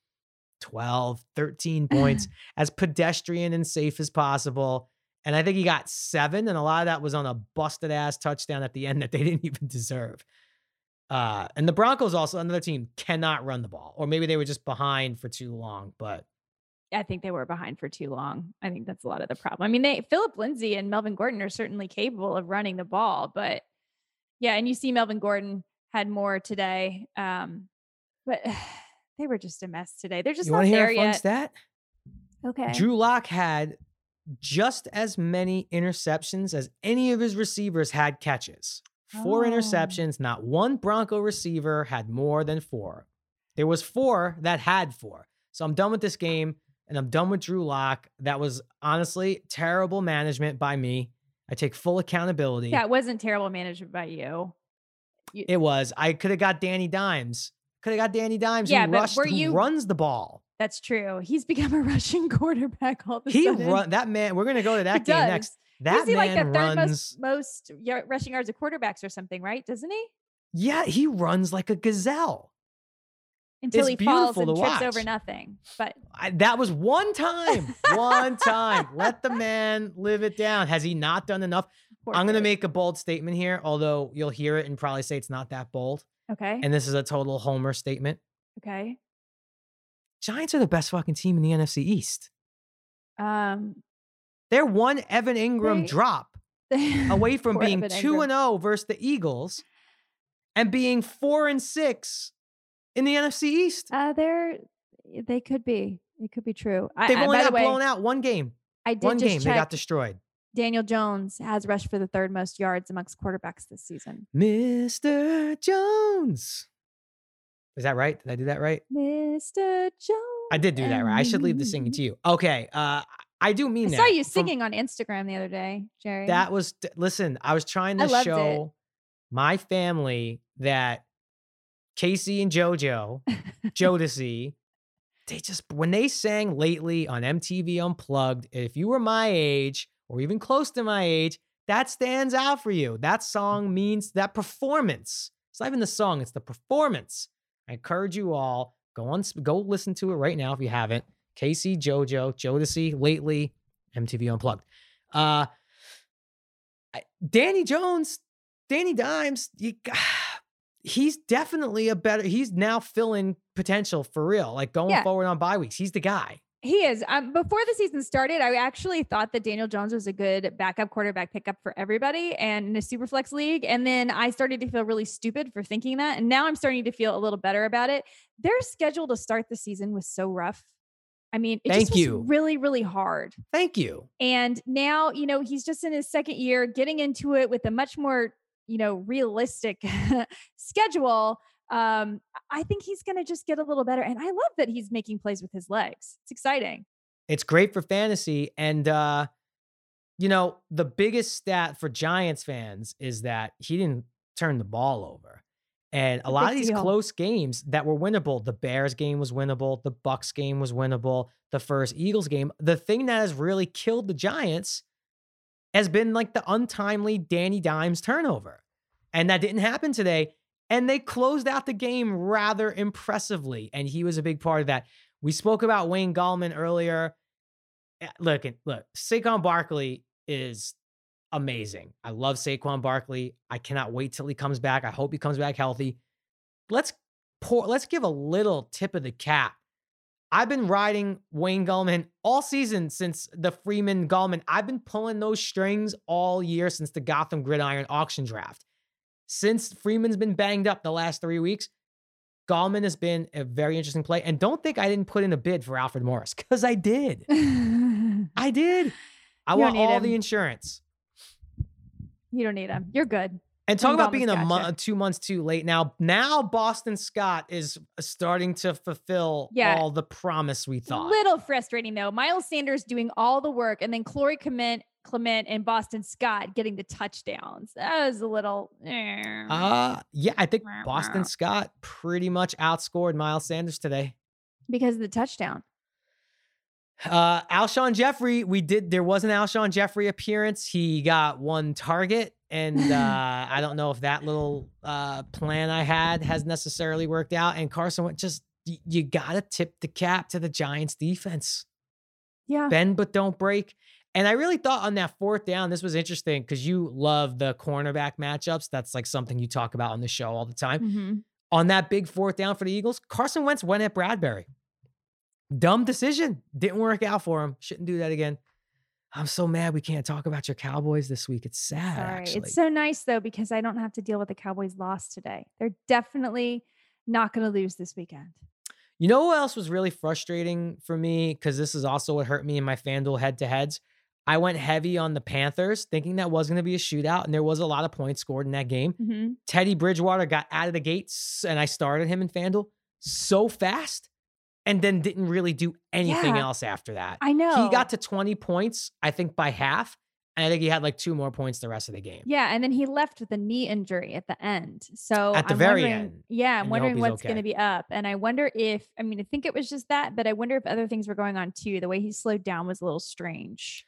Speaker 2: 12, 13 points as pedestrian and safe as possible. And I think he got seven, and a lot of that was on a busted ass touchdown at the end that they didn't even deserve. Uh, and the Broncos also another team cannot run the ball, or maybe they were just behind for too long. But
Speaker 1: I think they were behind for too long. I think that's a lot of the problem. I mean, they Philip Lindsay and Melvin Gordon are certainly capable of running the ball, but yeah, and you see Melvin Gordon had more today, um, but they were just a mess today. They're just
Speaker 2: you
Speaker 1: not there
Speaker 2: hear a fun
Speaker 1: yet.
Speaker 2: Stat?
Speaker 1: Okay.
Speaker 2: Drew Lock had just as many interceptions as any of his receivers had catches. Four oh. interceptions. Not one Bronco receiver had more than four. There was four that had four. So I'm done with this game and I'm done with Drew Lock. That was honestly terrible management by me. I take full accountability.
Speaker 1: That wasn't terrible management by you.
Speaker 2: you- it was. I could have got Danny Dimes. Could have got Danny Dimes. Yeah, who rushed, were you, runs the ball.
Speaker 1: That's true. He's become a rushing quarterback all the
Speaker 2: he
Speaker 1: sudden.
Speaker 2: Run that man. We're gonna go to that game does. next. That
Speaker 1: he
Speaker 2: like
Speaker 1: the third
Speaker 2: runs,
Speaker 1: most, most rushing yards of quarterbacks or something, right? Doesn't he?
Speaker 2: Yeah, he runs like a gazelle.
Speaker 1: Until
Speaker 2: it's
Speaker 1: he falls and trips watch. over nothing. But
Speaker 2: I, that was one time. one time. Let the man live it down. Has he not done enough?
Speaker 1: Poor
Speaker 2: I'm gonna make a bold statement here, although you'll hear it and probably say it's not that bold.
Speaker 1: Okay.
Speaker 2: And this is a total homer statement.
Speaker 1: okay.
Speaker 2: Giants are the best fucking team in the NFC East.
Speaker 1: Um.
Speaker 2: They're one Evan Engram
Speaker 1: They-
Speaker 2: drop away from being
Speaker 1: Evan
Speaker 2: 2
Speaker 1: Engram.
Speaker 2: and 0 versus the Eagles and being 4 and 6 in the NFC East.
Speaker 1: Uh, they're they could be. It could be true.
Speaker 2: They've
Speaker 1: I,
Speaker 2: only got
Speaker 1: the way,
Speaker 2: blown out one game.
Speaker 1: I did
Speaker 2: One game
Speaker 1: check.
Speaker 2: they got destroyed.
Speaker 1: Daniel Jones has rushed for the third most yards amongst quarterbacks this season.
Speaker 2: Mr. Jones. Is that right? Did I do that right?
Speaker 1: Mr. Jones.
Speaker 2: I did do that right. I should leave the singing to you. Okay. Uh I do
Speaker 1: I
Speaker 2: mean that.
Speaker 1: I saw you
Speaker 2: From-
Speaker 1: singing on Instagram the other day, Jerry.
Speaker 2: That was listen, I was trying to
Speaker 1: loved it.
Speaker 2: show my family that K-Ci and JoJo, Jodeci, they just when they sang lately on MTV Unplugged, if you were my age or even close to my age, that stands out for you. That song means that performance. It's not even the song, it's the performance. I encourage you all go on go listen to it right now if you haven't. K-Ci, JoJo, Jodeci, lately, MTV Unplugged. Uh I- Danny Jones, Danny Dimes, you, he's definitely a better. He's now filling potential for real. Like going
Speaker 1: Yeah.
Speaker 2: forward on bye weeks, he's the guy.
Speaker 1: He is. Um, before the season started, I actually thought that Daniel Jones was a good backup quarterback pickup for everybody and in a super flex league. And then I started to feel really stupid for thinking that. And now I'm starting to feel a little better about it. Their schedule to start the season was so rough. I mean, it
Speaker 2: Thank
Speaker 1: just was
Speaker 2: you.
Speaker 1: really, really hard.
Speaker 2: Thank you.
Speaker 1: And now, you know, he's just in his second year, getting into it with a much more, you know, realistic schedule. Um, I think he's going to just get a little better. And I love that he's making plays with his legs. It's exciting.
Speaker 2: It's great for fantasy. And uh, you know, the biggest stat for Giants fans is that he didn't turn the ball over. And a
Speaker 1: a
Speaker 2: lot of these
Speaker 1: deal.
Speaker 2: close games that were winnable, the Bears game was winnable, the Bucks game was winnable, the first Eagles game. The thing that has really killed the Giants has been like the untimely Danny Dimes turnover. And that didn't happen today. And they closed out the game rather impressively. And he was a big part of that. We spoke about Wayne Gallman earlier. Eh, Look, look, Saquon Barkley is amazing. I love Saquon Barkley. I cannot wait till he comes back. I hope he comes back healthy. Let's pour, let's give a little tip of the cap. I've been riding Wayne Gallman all season since the Freeman Gallman. I've been pulling those strings all year since the Gotham Gridiron auction draft. Since Freeman's been banged up the last three weeks, Gallman has been a very interesting play. And don't think I didn't put in a bid for Alfred Morris because I did. I did. I
Speaker 1: You
Speaker 2: want all
Speaker 1: him.
Speaker 2: the insurance.
Speaker 1: Don't need him. You're good.
Speaker 2: And talk about being a month, two months too late. Now, now Boston Scott is starting to fulfill
Speaker 1: Yeah.
Speaker 2: all the promise we thought.
Speaker 1: A little frustrating though. Miles Sanders doing all the work, and then Corey Clement, Clement, and Boston Scott getting the touchdowns. That was a little. eh.
Speaker 2: Uh yeah, I think Boston. Scott pretty much outscored Miles Sanders today.
Speaker 1: because of the touchdown.
Speaker 2: Uh Alshon Jeffery, we did there was an Alshon Jeffery appearance. He got one target, and uh I don't know if that little uh plan I had has necessarily worked out. And Carson went just you gotta tip the cap to the Giants defense.
Speaker 1: Yeah.
Speaker 2: bend but don't break. And I really thought on that fourth down, this was interesting because you love the cornerback matchups. That's like something you talk about on the show all the time.
Speaker 1: Mhm.
Speaker 2: On that big fourth down for the Eagles, Carson Wentz went at Bradberry. Dumb decision. Didn't work out for him. Shouldn't do that again. I'm so mad we can't talk about your Cowboys this week. It's sad,
Speaker 1: Sorry.
Speaker 2: actually.
Speaker 1: It's so nice though because I don't have to deal with the Cowboys' loss today. They're definitely not going to lose this weekend.
Speaker 2: You know what else was really frustrating for me? Because this is also what hurt me in my FanDuel head to heads. I went heavy on the Panthers, thinking that was going to be a shootout, and there was a lot of points scored in that game.
Speaker 1: Mhm.
Speaker 2: Teddy Bridgewater got out of the gates, and I started him in FanDuel so fast, and then didn't really do anything
Speaker 1: Yeah.
Speaker 2: else after that.
Speaker 1: I know.
Speaker 2: He got to 20 points, I think, by half. And I think he had like two more points the rest of the game.
Speaker 1: Yeah, and then he left with a knee injury at the end. So
Speaker 2: At the
Speaker 1: I'm
Speaker 2: very end,
Speaker 1: Yeah, I'm wondering what's going to be up. And I wonder if I mean I think it was just that, but I wonder if other things were going on too. The way he slowed down was a little strange.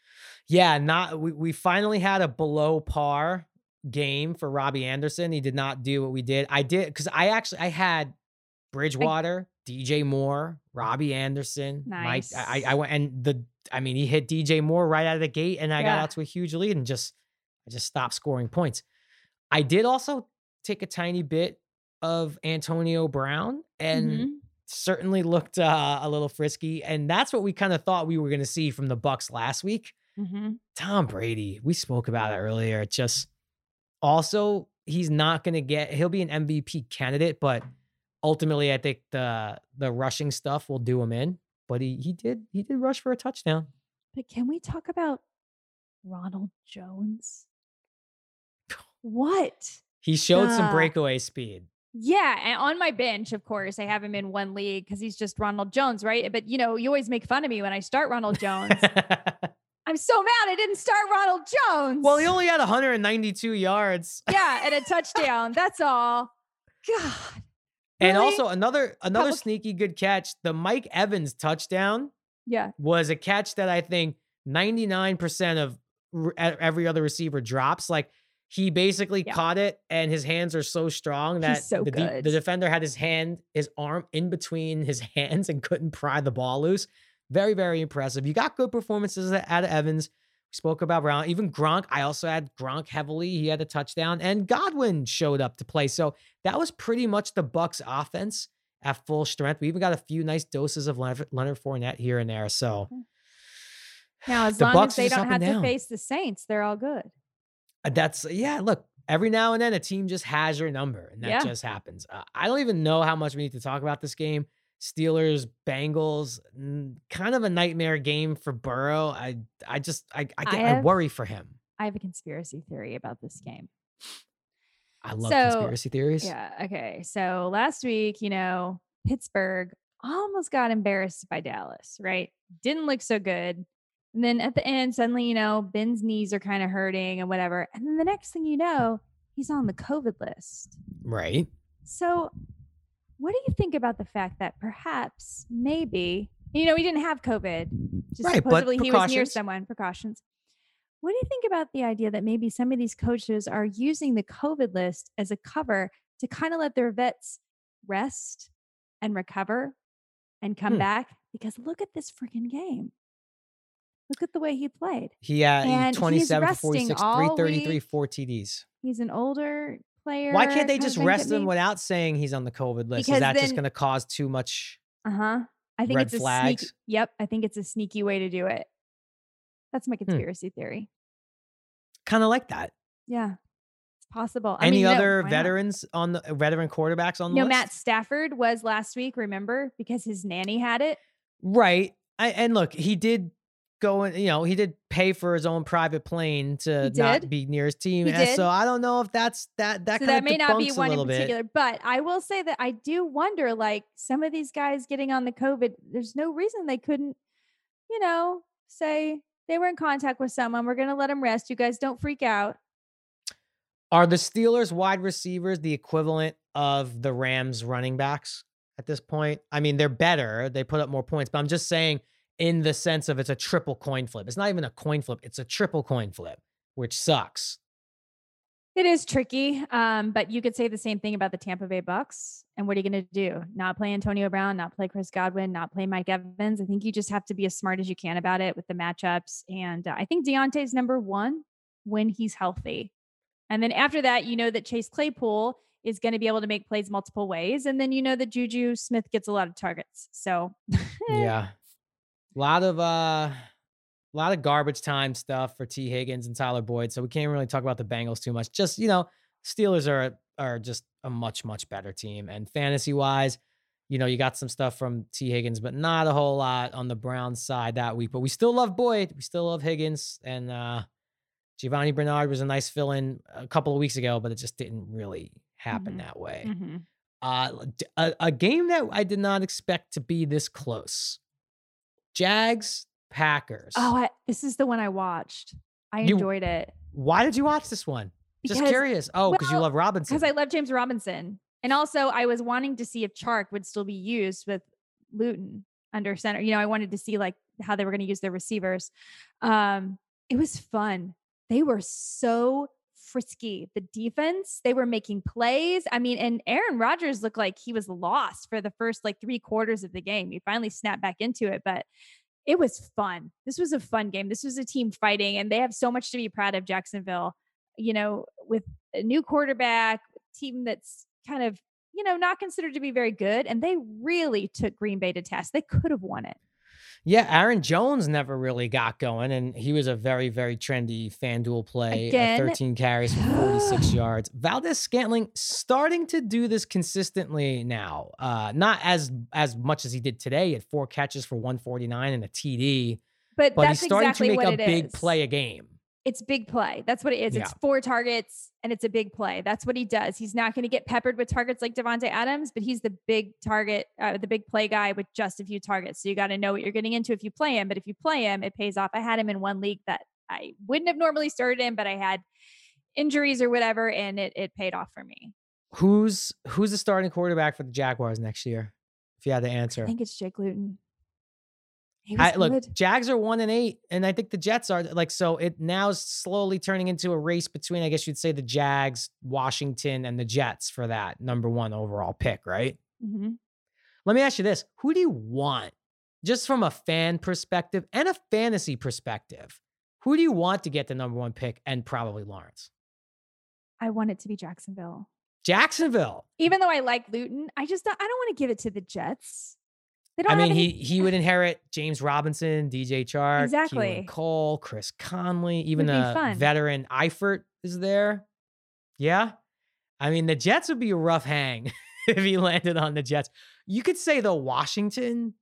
Speaker 2: Yeah, not we, we finally had a below par game for Robbie Anderson. He did not do what we did. I did because I actually I had Bridgewater, DJ Moore, Robbie Anderson, Mike. I, I went and the I mean he hit DJ Moore right out of the gate, and I got out to a huge lead and just I just stopped scoring points. I did also take a tiny bit of Antonio Brown and mm-hmm. certainly looked uh, a little frisky. And that's what we kind of thought we were going to see from the Bucks last week. Mm-hmm. Tom Brady, we spoke about it earlier. Just also, he's not going to get. He'll be an MVP candidate, but ultimately, I think the the rushing stuff will do him in. But he he did he did rush for a touchdown.
Speaker 1: But can we talk about Ronald Jones? What?
Speaker 2: He showed uh, some breakaway speed.
Speaker 1: Yeah, and on my bench, of course, I have him in one league because he's just Ronald Jones, right? But you know, you always make fun of me when I start Ronald Jones. I'm so mad I didn't start Ronald Jones.
Speaker 2: Well, he only had 192 yards.
Speaker 1: yeah, and a touchdown. That's all. God.
Speaker 2: And really? also another another Couple- sneaky good catch. The Mike Evans touchdown.
Speaker 1: Yeah.
Speaker 2: Was a catch that I think 99% of every other receiver drops. Like he basically yeah. caught it and his hands are so strong that
Speaker 1: so
Speaker 2: the,
Speaker 1: the,
Speaker 2: defender had his hand, his arm in between his hands and couldn't pry the ball loose. Very, very impressive. You got good performances out of Evans. Spoke about Brown. Even Gronk, I also had Gronk heavily. He had a touchdown, and Godwin showed up to play. So that was pretty much the Bucks offense at full strength. We even got a few nice doses of Leonard, Leonard Fournette here and there. So
Speaker 1: now, as long Bucs as they don't have to face the Saints, they're all good.
Speaker 2: Uh, that's yeah. Look, every now and then a team just has your number, and that yeah. just happens. Uh, I don't even know how much we need to talk about this game. Steelers, Bengals, kind of a nightmare game for Burrow. I I just I I, get, I, have, I worry for him.
Speaker 1: I have a conspiracy theory about this game.
Speaker 2: I love so, conspiracy theories.
Speaker 1: Yeah. Okay. So last week, you know, Pittsburgh almost got embarrassed by Dallas, right? Didn't look so good. And then at the end, suddenly, you know, Ben's knees are kind of hurting and whatever. And then the next thing you know, he's on the COVID list.
Speaker 2: Right.
Speaker 1: So, what do you think about the fact that perhaps, maybe, you know, he didn't have COVID, just right, supposedly he was near someone, precautions. What do you think about the idea that maybe some of these coaches are using the COVID list as a cover to kind of let their vets rest and recover and come hmm. back? Because look at this freaking game. Look at the way he played.
Speaker 2: He had and 27 for 46, 333, week. four TDs.
Speaker 1: He's an older player.
Speaker 2: Why can't they just rest him without saying he's on the COVID list? Because Is that then, just going to cause too much?
Speaker 1: Uh huh. I think it's flags? a sneaky. Yep, I think it's a sneaky way to do it. That's my hmm. conspiracy hmm. theory.
Speaker 2: Kind of like that.
Speaker 1: Yeah, it's possible.
Speaker 2: I Any mean, other no, veterans not? on the veteran quarterbacks on the
Speaker 1: no,
Speaker 2: list?
Speaker 1: Matt Stafford was last week. Remember because his nanny had it.
Speaker 2: Right. I, and look, he did going, you know, he did pay for his own private plane to not be near his team. He did. So I don't know if that's that that so that may not be one in particular. Bit.
Speaker 1: But I will say that I do wonder, like some of these guys getting on the COVID, there's no reason they couldn't, you know, say they were in contact with someone. We're gonna let them rest. You guys don't freak out.
Speaker 2: Are the Steelers wide receivers the equivalent of the Rams running backs at this point? I mean, they're better. They put up more points, but I'm just saying in the sense of it's a triple coin flip. It's not even a coin flip, it's a triple coin flip, which sucks.
Speaker 1: It is tricky, um, but you could say the same thing about the Tampa Bay Bucks. And what are you going to do? Not play Antonio Brown, not play Chris Godwin, not play Mike Evans. I think you just have to be as smart as you can about it with the matchups. And uh, I think Diontae's number one when he's healthy. And then after that, you know that Chase Claypool is going to be able to make plays multiple ways. And then you know that Juju Smith gets a lot of targets. So,
Speaker 2: yeah, a lot of uh a lot of garbage time stuff for Tee Higgins and Tyler Boyd. So we can't really talk about the Bengals too much. Just, you know, Steelers are are just a much, much better team. And fantasy wise, you know, you got some stuff from Tee Higgins, but not a whole lot on the Browns side that week. But we still love Boyd. We still love Higgins. And uh Giovani Bernard was a nice fill in a couple of weeks ago, but it just didn't really happen mm-hmm. that way. Mm-hmm. Uh, a, a game that I did not expect to be this close Jags, Packers.
Speaker 1: Oh, I, this is the one I watched. I you, enjoyed it.
Speaker 2: Why did you watch this one? Because, Just curious. Oh, because well, you love Robinson.
Speaker 1: Because I love James Robinson. And also, I was wanting to see if Chark would still be used with Luton under center. You know, I wanted to see like how they were going to use their receivers. Um, it was fun. They were so frisky. The defense, they were making plays. I mean, and Aaron Rodgers looked like he was lost for the first like three quarters of the game. He finally snapped back into it, but it was fun. This was a fun game. This was a team fighting, and they have so much to be proud of, Jacksonville. you know, with a new quarterback, team that's kind of, you know, not considered to be very good. And they really took Green Bay to task. They could have won it.
Speaker 2: Yeah, Aaron Jones never really got going, and he was a very, very trendy FanDuel play. Again, 13 carries for 46 yards. Valdes-Scantling starting to do this consistently now. Uh, not as as much as he did today at four catches for 149 and a TD.
Speaker 1: But, but he's starting exactly to make a
Speaker 2: big
Speaker 1: is.
Speaker 2: play a game
Speaker 1: it's big play. That's what it is. Yeah. It's four targets and it's a big play. That's what he does. He's not going to get peppered with targets like Davante Adams, but he's the big target, uh, the big play guy with just a few targets. So you got to know what you're getting into if you play him. But if you play him, it pays off. I had him in one league that I wouldn't have normally started in, but I had injuries or whatever, and it it paid off for me.
Speaker 2: Who's who's the starting quarterback for the Jaguars next year? If you had to answer,
Speaker 1: I think it's Jake Luton.
Speaker 2: I, look, Jags are one and eight, and I think the Jets are like so. It now is slowly turning into a race between, I guess you'd say, the Jags, Washington, and the Jets for that number one overall pick, right? Mm-hmm. Let me ask you this: Who do you want, just from a fan perspective and a fantasy perspective? Who do you want to get the number one pick, and probably Lawrence?
Speaker 1: I want it to be Jacksonville.
Speaker 2: Jacksonville.
Speaker 1: Even though I like Luton, I just don't, I don't want to give it to the Jets.
Speaker 2: I mean, any- he he would inherit James Robinson, DJ Chark,
Speaker 1: exactly.
Speaker 2: Keelan Cole, Chris Conley, even a veteran Eifert is there. Yeah, I mean, the Jets would be a rough hang if he landed on the Jets. You could say the Washington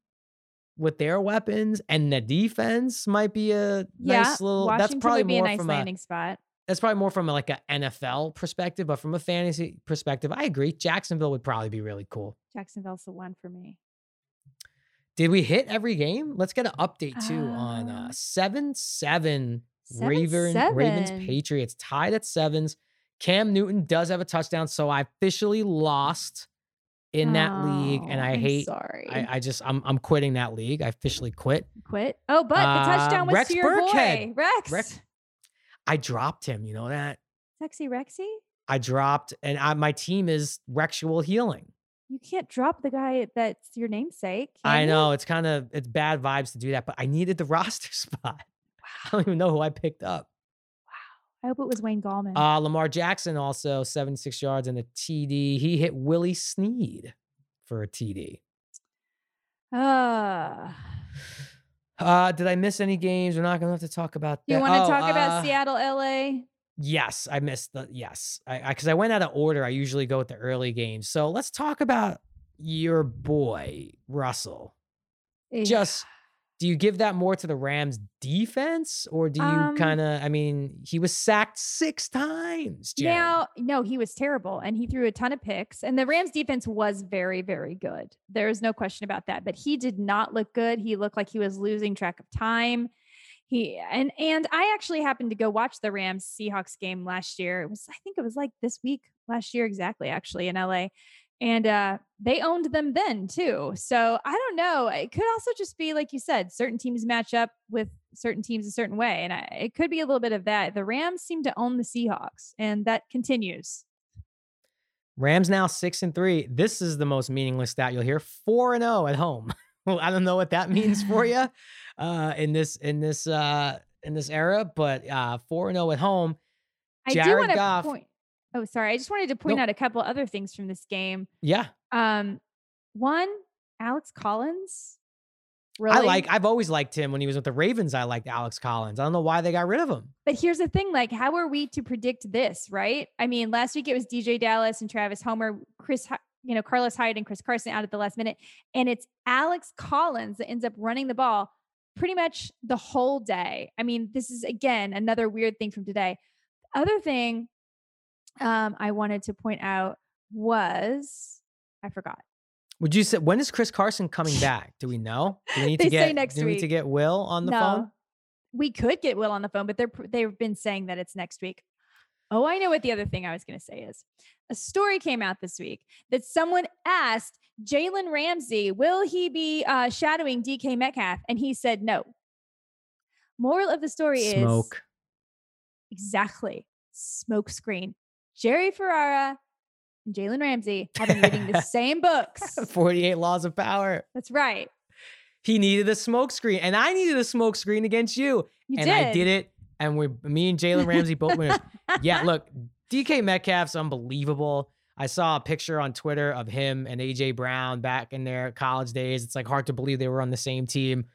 Speaker 2: with their weapons and the defense might be a yeah, nice little. Washington that's probably
Speaker 1: would be
Speaker 2: more
Speaker 1: a nice
Speaker 2: from
Speaker 1: landing
Speaker 2: a,
Speaker 1: spot.
Speaker 2: That's probably more from a, like an NFL perspective, but from a fantasy perspective, I agree. Jacksonville would probably be really cool.
Speaker 1: Jacksonville's the one for me.
Speaker 2: Did we hit every game? Let's get an update too uh, on uh, seven seven, Raven, seven. Ravens Patriots tied at sevens. Cam Newton does have a touchdown, so I officially lost in that oh, league, and I
Speaker 1: I'm
Speaker 2: hate.
Speaker 1: Sorry,
Speaker 2: I, I, just I'm I'm quitting that league. I officially quit.
Speaker 1: Quit. Oh, but uh, the touchdown was Rex to your Burkhead. boy, Rex. Rex.
Speaker 2: I dropped him. You know that.
Speaker 1: Sexy Rexy.
Speaker 2: I dropped, and I, my team is Rexual Healing
Speaker 1: you can't drop the guy that's your namesake.
Speaker 2: I
Speaker 1: you?
Speaker 2: know it's kind of it's bad vibes to do that, but I needed the roster spot. Wow. I don't even know who I picked up.
Speaker 1: Wow. I hope it was Wayne Gallman.
Speaker 2: Uh, Lamar Jackson also 76 yards and a TD. He hit Willie Snead for a TD.
Speaker 1: Uh,
Speaker 2: uh, did I miss any games? We're not gonna have to talk about
Speaker 1: that. You want to oh, talk uh, about Seattle, LA?
Speaker 2: Yes, I missed the yes. I because I, I, went out of order. I usually go with the early games. So let's talk about your boy Russell. Yeah. Just do you give that more to the Rams defense or do you um, kind of I mean, he was sacked 6 times. Jen.
Speaker 1: Now, no, he was terrible and he threw a ton of picks and the Rams defense was very very good. There's no question about that, but he did not look good. He looked like he was losing track of time he and and I actually happened to go watch the Rams Seahawks game last year. It was I think it was like this week last year exactly actually in LA. And uh they owned them then too. So I don't know. It could also just be like you said, certain teams match up with certain teams a certain way and I, it could be a little bit of that. The Rams seem to own the Seahawks and that continues.
Speaker 2: Rams now 6 and 3. This is the most meaningless stat you'll hear. 4 and 0 at home. I don't know what that means for you uh, in this in this uh, in this era, but uh, four and zero oh at home.
Speaker 1: I Jared do want to point. Oh, sorry. I just wanted to point nope. out a couple other things from this game.
Speaker 2: Yeah.
Speaker 1: Um, one, Alex Collins. Really?
Speaker 2: I like. I've always liked him when he was with the Ravens. I liked Alex Collins. I don't know why they got rid of him.
Speaker 1: But here's the thing: like, how are we to predict this? Right? I mean, last week it was DeeJay Dallas and Travis Homer. Chris you know, Carlos Hyde and Chris Carson out at the last minute. And it's Alex Collins that ends up running the ball pretty much the whole day. I mean, this is again another weird thing from today. other thing um, I wanted to point out was I forgot.
Speaker 2: Would you say when is Chris Carson coming back? Do we know? Do we need to get next do we need to get Will on the no, phone?
Speaker 1: We could get Will on the phone, but they're they've been saying that it's next week. Oh, I know what the other thing I was going to say is. A story came out this week that someone asked Jalen Ramsey, will he be uh, shadowing DK Metcalf? And he said no. Moral of the story
Speaker 2: Smoke. is Smoke.
Speaker 1: Exactly. Smoke screen. Jerry Ferrara and Jalen Ramsey have been reading the same books.
Speaker 2: 48 Laws of Power.
Speaker 1: That's right.
Speaker 2: He needed a smoke screen, and I needed a smoke screen against you.
Speaker 1: You
Speaker 2: and
Speaker 1: did.
Speaker 2: I did it and we me and Jalen Ramsey both winners. yeah, look, DK Metcalf's unbelievable. I saw a picture on Twitter of him and AJ Brown back in their college days. It's like hard to believe they were on the same team.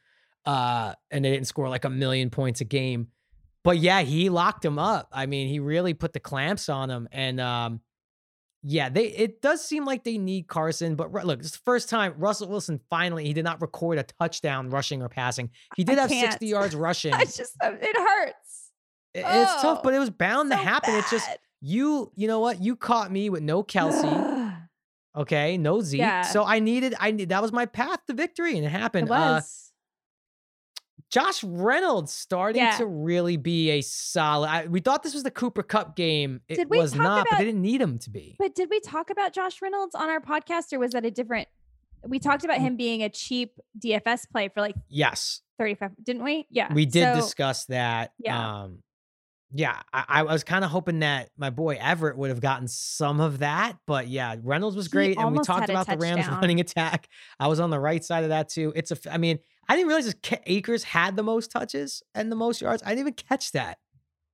Speaker 2: Uh, and they didn't score like a million points a game. But yeah, he locked him up. I mean, he really put the clamps on him. And um, yeah, they it does seem like they need Carson, but look, it's the first time Russell Wilson finally he did not record a touchdown rushing or passing. He did I have can't. 60 yards rushing.
Speaker 1: it's just it hurts.
Speaker 2: It, oh, it's tough, but it was bound so to happen. Bad. It's just you, you know what? You caught me with no Kelce. okay, no Zeke. Yeah. So I needed, I need that was my path to victory, and it happened.
Speaker 1: It uh, was.
Speaker 2: Uh, Josh Reynolds starting yeah. to really be a solid. I, we thought this was the Cooper Kupp game. It did we was not, about, but they didn't need him to be.
Speaker 1: But did we talk about Josh Reynolds on our podcast, or was that a different? We talked about mm. him being a cheap DFS play for like
Speaker 2: yes,
Speaker 1: thirty five, didn't we? Yeah,
Speaker 2: we did so, discuss that. Yeah. Um, yeah, I, I was kind of hoping that my boy Everett would have gotten some of that, but yeah, Reynolds was great, and we talked about the Rams running attack. I was on the right side of that too. It's a, I mean, I didn't realize Akers had the most touches and the most yards. I didn't even catch that.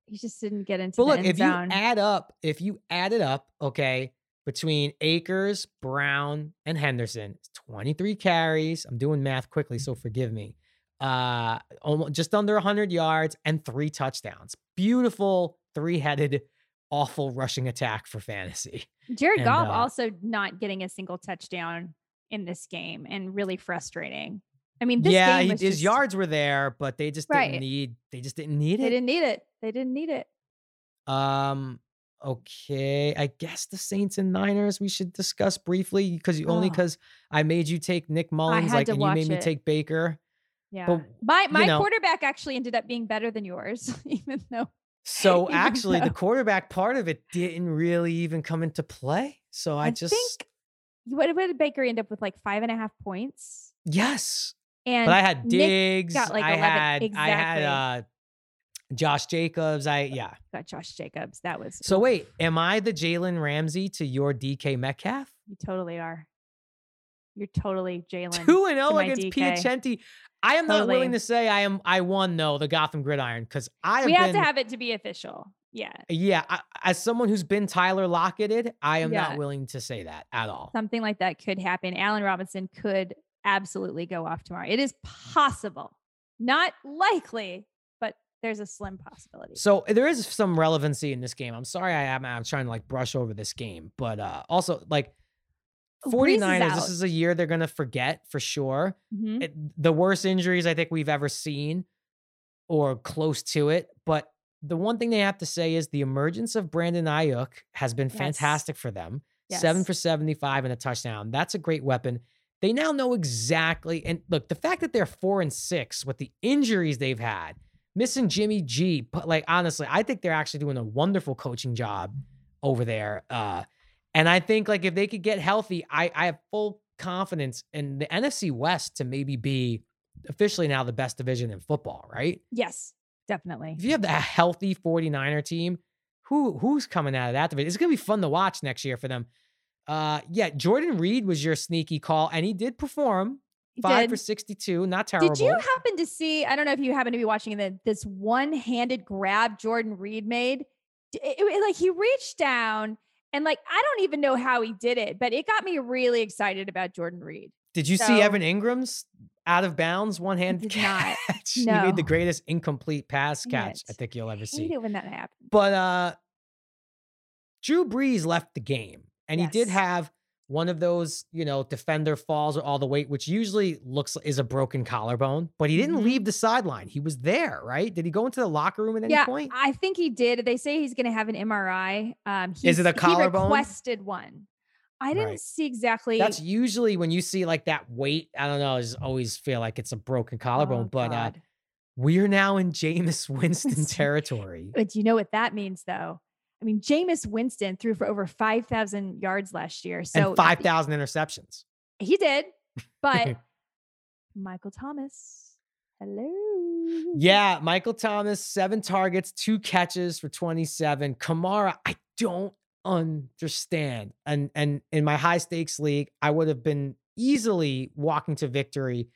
Speaker 1: He just didn't get into. It.
Speaker 2: But look,
Speaker 1: if
Speaker 2: zone. you add up, if you add it up, okay, between Akers, Brown, and Henderson, it's 23 carries. I'm doing math quickly, so forgive me uh, almost just under 100 yards and three touchdowns. Beautiful three headed, awful rushing attack for fantasy.
Speaker 1: Jared and, Goff uh, also not getting a single touchdown in this game and really frustrating. I mean,
Speaker 2: yeah, his
Speaker 1: just,
Speaker 2: yards were there, but they just right. didn't need. They just didn't need it.
Speaker 1: They didn't need it. They didn't need it.
Speaker 2: Um. Okay, I guess the Saints and Niners we should discuss briefly because you oh. only because I made you take Nick Mullens, like, and you made it. me take Baker.
Speaker 1: Yeah. But, my my know, quarterback actually ended up being better than yours, even though.
Speaker 2: So even actually, though. the quarterback part of it didn't really even come into play. So I, I just think
Speaker 1: what, did Baker end up with? Like five and a half points.
Speaker 2: Yes. And but I had Diggs. Got like I 11. had exactly. I had uh Josh Jacobs. I yeah.
Speaker 1: Got Josh Jacobs. That was
Speaker 2: so. Wait, am I the Jalen Ramsey to your DK Metcalf?
Speaker 1: You totally are. You're totally Jalen.
Speaker 2: Two and zero oh against Piacenti. I am totally. not willing to say I am. I won though the Gotham Gridiron because I. Have
Speaker 1: we
Speaker 2: have
Speaker 1: to have it to be official. Yeah.
Speaker 2: Yeah. I, as someone who's been Tyler Locketed, I am yeah. not willing to say that at all.
Speaker 1: Something like that could happen. Allen Robinson could absolutely go off tomorrow. It is possible, not likely, but there's a slim possibility.
Speaker 2: So there is some relevancy in this game. I'm sorry I am. I'm trying to like brush over this game, but uh also like 49ers, this is a year they're going to forget for sure. Mm-hmm. It, the worst injuries I think we've ever seen or close to it. But the one thing they have to say is the emergence of Brandon Aiyuk has been yes. fantastic for them. Yes. Seven for 75 and a touchdown. That's a great weapon. They now know exactly. And look, the fact that they're four and six with the injuries they've had, missing Jimmy G, but like honestly, I think they're actually doing a wonderful coaching job over there. Uh, and I think like if they could get healthy, I, I have full confidence in the NFC West to maybe be officially now the best division in football, right?
Speaker 1: Yes, definitely.
Speaker 2: If you have a healthy 49er team, who who's coming out of that division? It's gonna be fun to watch next year for them. Uh yeah, Jordan Reed was your sneaky call, and he did perform. He five did. for 62, not terrible.
Speaker 1: Did you happen to see? I don't know if you happen to be watching the, this one handed grab Jordan Reed made. It, it, like he reached down and like, I don't even know how he did it, but it got me really excited about Jordan Reed.
Speaker 2: Did you so, see Evan Engram's out of bounds one hand catch? No. he made the greatest incomplete pass catch I think you'll ever see. I
Speaker 1: hate it when that happens.
Speaker 2: But uh Drew Brees left the game and yes. he did have one of those, you know, defender falls or all the weight, which usually looks is a broken collarbone, but he didn't mm-hmm. leave the sideline. He was there, right? Did he go into the locker room at any
Speaker 1: yeah,
Speaker 2: point?
Speaker 1: I think he did. They say he's going to have an MRI. Um,
Speaker 2: is it a collarbone?
Speaker 1: He requested one. I didn't right. see exactly.
Speaker 2: That's usually when you see like that weight. I don't know. I just always feel like it's a broken collarbone, oh, but uh, we're now in Jameis Winston territory.
Speaker 1: But do you know what that means, though? I mean, Jameis Winston threw for over 5,000 yards last year. So
Speaker 2: and 5,000 interceptions.
Speaker 1: He did. But Michael Thomas, hello.
Speaker 2: Yeah, Michael Thomas, seven targets, two catches for 27. Kamara, I don't understand. And and in my high stakes league, I would have been easily walking to victory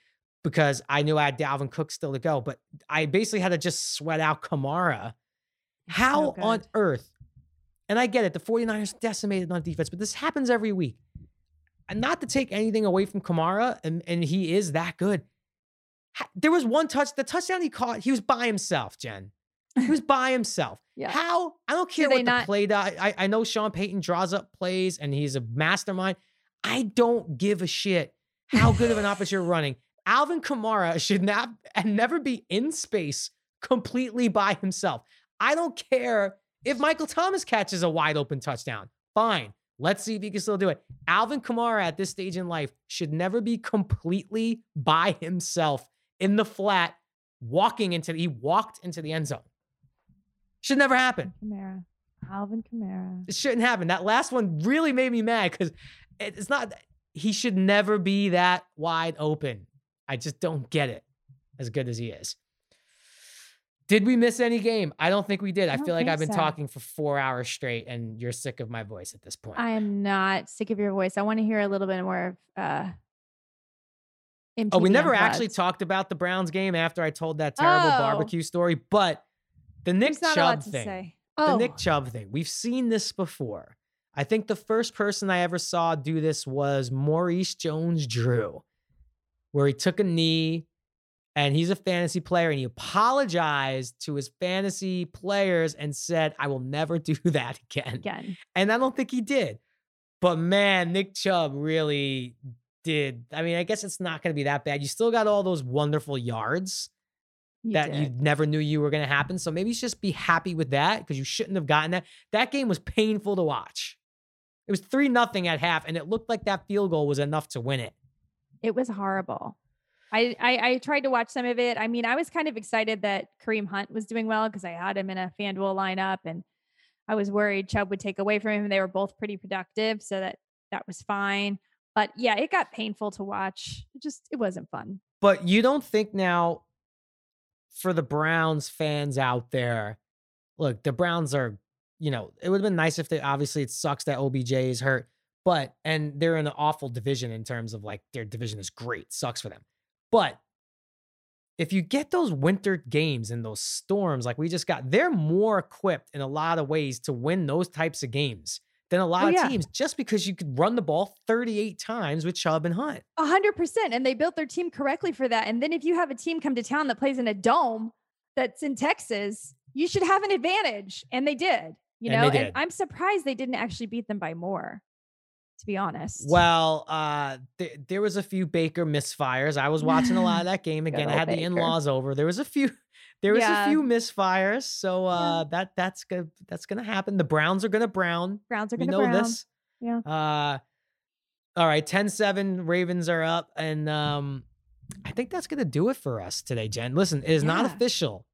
Speaker 2: because I knew I had Dalvin Cook still to go. But I basically had to just sweat out Kamara. How so on earth? And I get it, the 49ers decimated on defense, but this happens every week. And not to take anything away from Kamara, and, and he is that good. There was one touch, the touchdown he caught, he was by himself, Jen. He was by himself. yeah. How? I don't care what the not- play. I, I know Sean Payton draws up plays and he's a mastermind. I don't give a shit how good of an offense you're running. Alvin Kamara should not and never be in space completely by himself. I don't care if Michael Thomas catches a wide open touchdown. Fine. Let's see if he can still do it. Alvin Kamara at this stage in life should never be completely by himself in the flat, walking into he walked into the end zone. Should never happen.
Speaker 1: Kamara. Alvin Kamara.
Speaker 2: It shouldn't happen. That last one really made me mad because it's not he should never be that wide open. I just don't get it as good as he is. Did we miss any game? I don't think we did. I, I feel like I've been so. talking for four hours straight and you're sick of my voice at this point.
Speaker 1: I am not sick of your voice. I want to hear a little bit more of uh
Speaker 2: Oh, we never actually talked about the Browns game after I told that terrible oh. barbecue story, but the Nick Chubb thing. Oh. The Nick oh. Chubb thing. We've seen this before. I think the first person I ever saw do this was Maurice Jones Drew, where he took a knee and he's a fantasy player and he apologized to his fantasy players and said, I will never do that again.
Speaker 1: Again.
Speaker 2: And I don't think he did. But man, Nick Chubb really did. I mean, I guess it's not going to be that bad. You still got all those wonderful yards you that did. you never knew you were going to happen. So maybe just be happy with that because you shouldn't have gotten that. That game was painful to watch. It was 3 nothing at half, and it looked like that field goal was enough to win it.
Speaker 1: It was horrible. I, I, I tried to watch some of it. I mean, I was kind of excited that Kareem Hunt was doing well because I had him in a FanDuel lineup, and I was worried Chubb would take away from him. They were both pretty productive, so that that was fine. But yeah, it got painful to watch. It just it wasn't fun.
Speaker 2: But you don't think now for the Browns fans out there, look, the Browns are, you know, it would have been nice if they obviously it sucks that OBJ is hurt, but and they're in an awful division in terms of like their division is great, sucks for them. But if you get those winter games and those storms like we just got, they're more equipped in a lot of ways to win those types of games than a lot oh, of yeah. teams just because you could run the ball 38 times with Chubb and Hunt.
Speaker 1: A hundred percent. And they built their team correctly for that. And then if you have a team come to town that plays in a dome that's in Texas, you should have an advantage. And they did, you and know, and I'm surprised they didn't actually beat them by more. To be honest,
Speaker 2: well, uh, th- there was a few Baker misfires. I was watching a lot of that game again. I had Baker. the in-laws over. There was a few, there was yeah. a few misfires, so uh, yeah. that that's good. That's gonna happen. The Browns are gonna brown.
Speaker 1: Browns are gonna brown. You know brown. this. Yeah.
Speaker 2: Uh, all right, 10-7, Ravens are up, and um, I think that's gonna do it for us today, Jen. Listen, it is yeah. not official,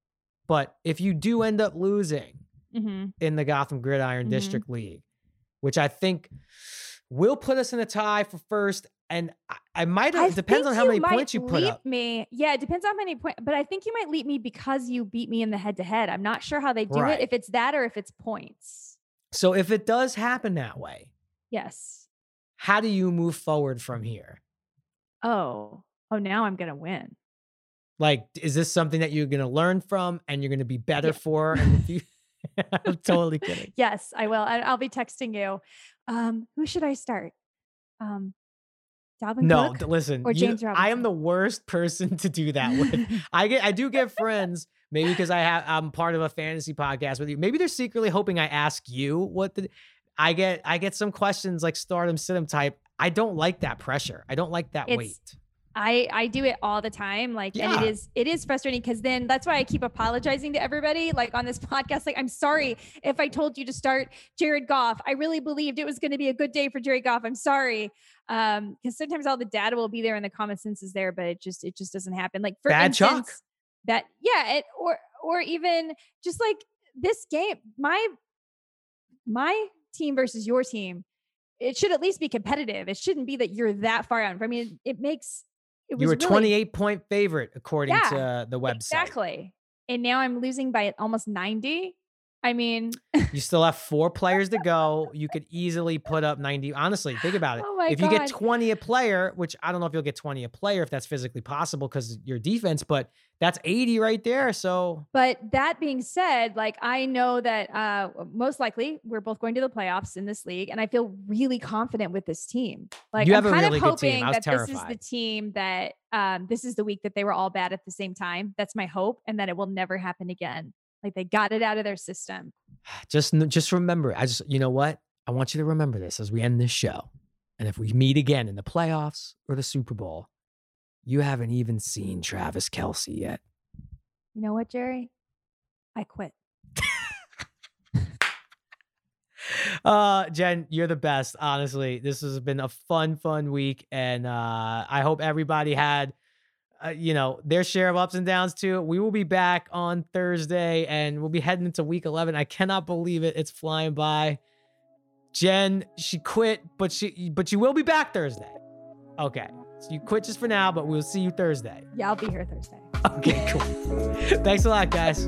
Speaker 2: but if you do end up losing mm-hmm. in the Gotham Gridiron mm-hmm. District League, which I think will put us in a tie for first and I, I might have it depends on how many points you put up.
Speaker 1: Me, yeah, it depends on how many points. But I think you might leap me because you beat me in the head to head. I'm not sure how they do right. it. If it's that or if it's points.
Speaker 2: So if it does happen that way,
Speaker 1: yes.
Speaker 2: How do you move forward from here?
Speaker 1: Oh, oh, now I'm gonna win.
Speaker 2: Like, is this something that you're gonna learn from and you're gonna be better yeah. for? I'm totally kidding.
Speaker 1: Yes, I will. I, will be texting you. Um, who should I start? Um, Dalvin
Speaker 2: no,
Speaker 1: Cook
Speaker 2: listen. Or James you, I am the worst person to do that with. I get, I do get friends. Maybe because I have, I'm part of a fantasy podcast with you. Maybe they're secretly hoping I ask you what the. I get, I get some questions like stardom, sit type. I don't like that pressure. I don't like that it's, weight.
Speaker 1: I I do it all the time like yeah. and it is it is frustrating because then that's why I keep apologizing to everybody like on this podcast like I'm sorry if I told you to start Jared Goff I really believed it was going to be a good day for Jared Goff I'm sorry um because sometimes all the data will be there and the common sense is there but it just it just doesn't happen like
Speaker 2: for Bad instance chalk.
Speaker 1: that yeah it or or even just like this game my my team versus your team it should at least be competitive. It shouldn't be that you're that far out. I mean, it makes
Speaker 2: you were really, 28 point favorite according yeah, to the website.
Speaker 1: Exactly. And now I'm losing by almost 90. I mean,
Speaker 2: you still have four players to go. You could easily put up 90. Honestly, think about it.
Speaker 1: Oh
Speaker 2: if
Speaker 1: God.
Speaker 2: you get 20 a player, which I don't know if you'll get 20 a player if that's physically possible because your defense, but that's 80 right there. So,
Speaker 1: but that being said, like I know that uh most likely we're both going to the playoffs in this league, and I feel really confident with this team. Like
Speaker 2: you
Speaker 1: I'm kind
Speaker 2: a really
Speaker 1: of
Speaker 2: good team.
Speaker 1: hoping
Speaker 2: I was
Speaker 1: that
Speaker 2: terrified.
Speaker 1: this is the team that um this is the week that they were all bad at the same time. That's my hope, and that it will never happen again. Like they got it out of their system.
Speaker 2: just just remember i just you know what i want you to remember this as we end this show and if we meet again in the playoffs or the super bowl you haven't even seen travis kelce yet
Speaker 1: You know what, Jerry? I quit.
Speaker 2: uh jen you're the best honestly this has been a fun fun week and uh i hope everybody had uh, you know their share of ups and downs too. We will be back on thursday and we'll be heading into week 11 i cannot believe it. It's flying by. Jen she quit but she but you will be back thursday. Okay. So you quit just for now but we'll see you thursday.
Speaker 1: Yeah, I'll be here Thursday.
Speaker 2: okay cool. Thanks a lot guys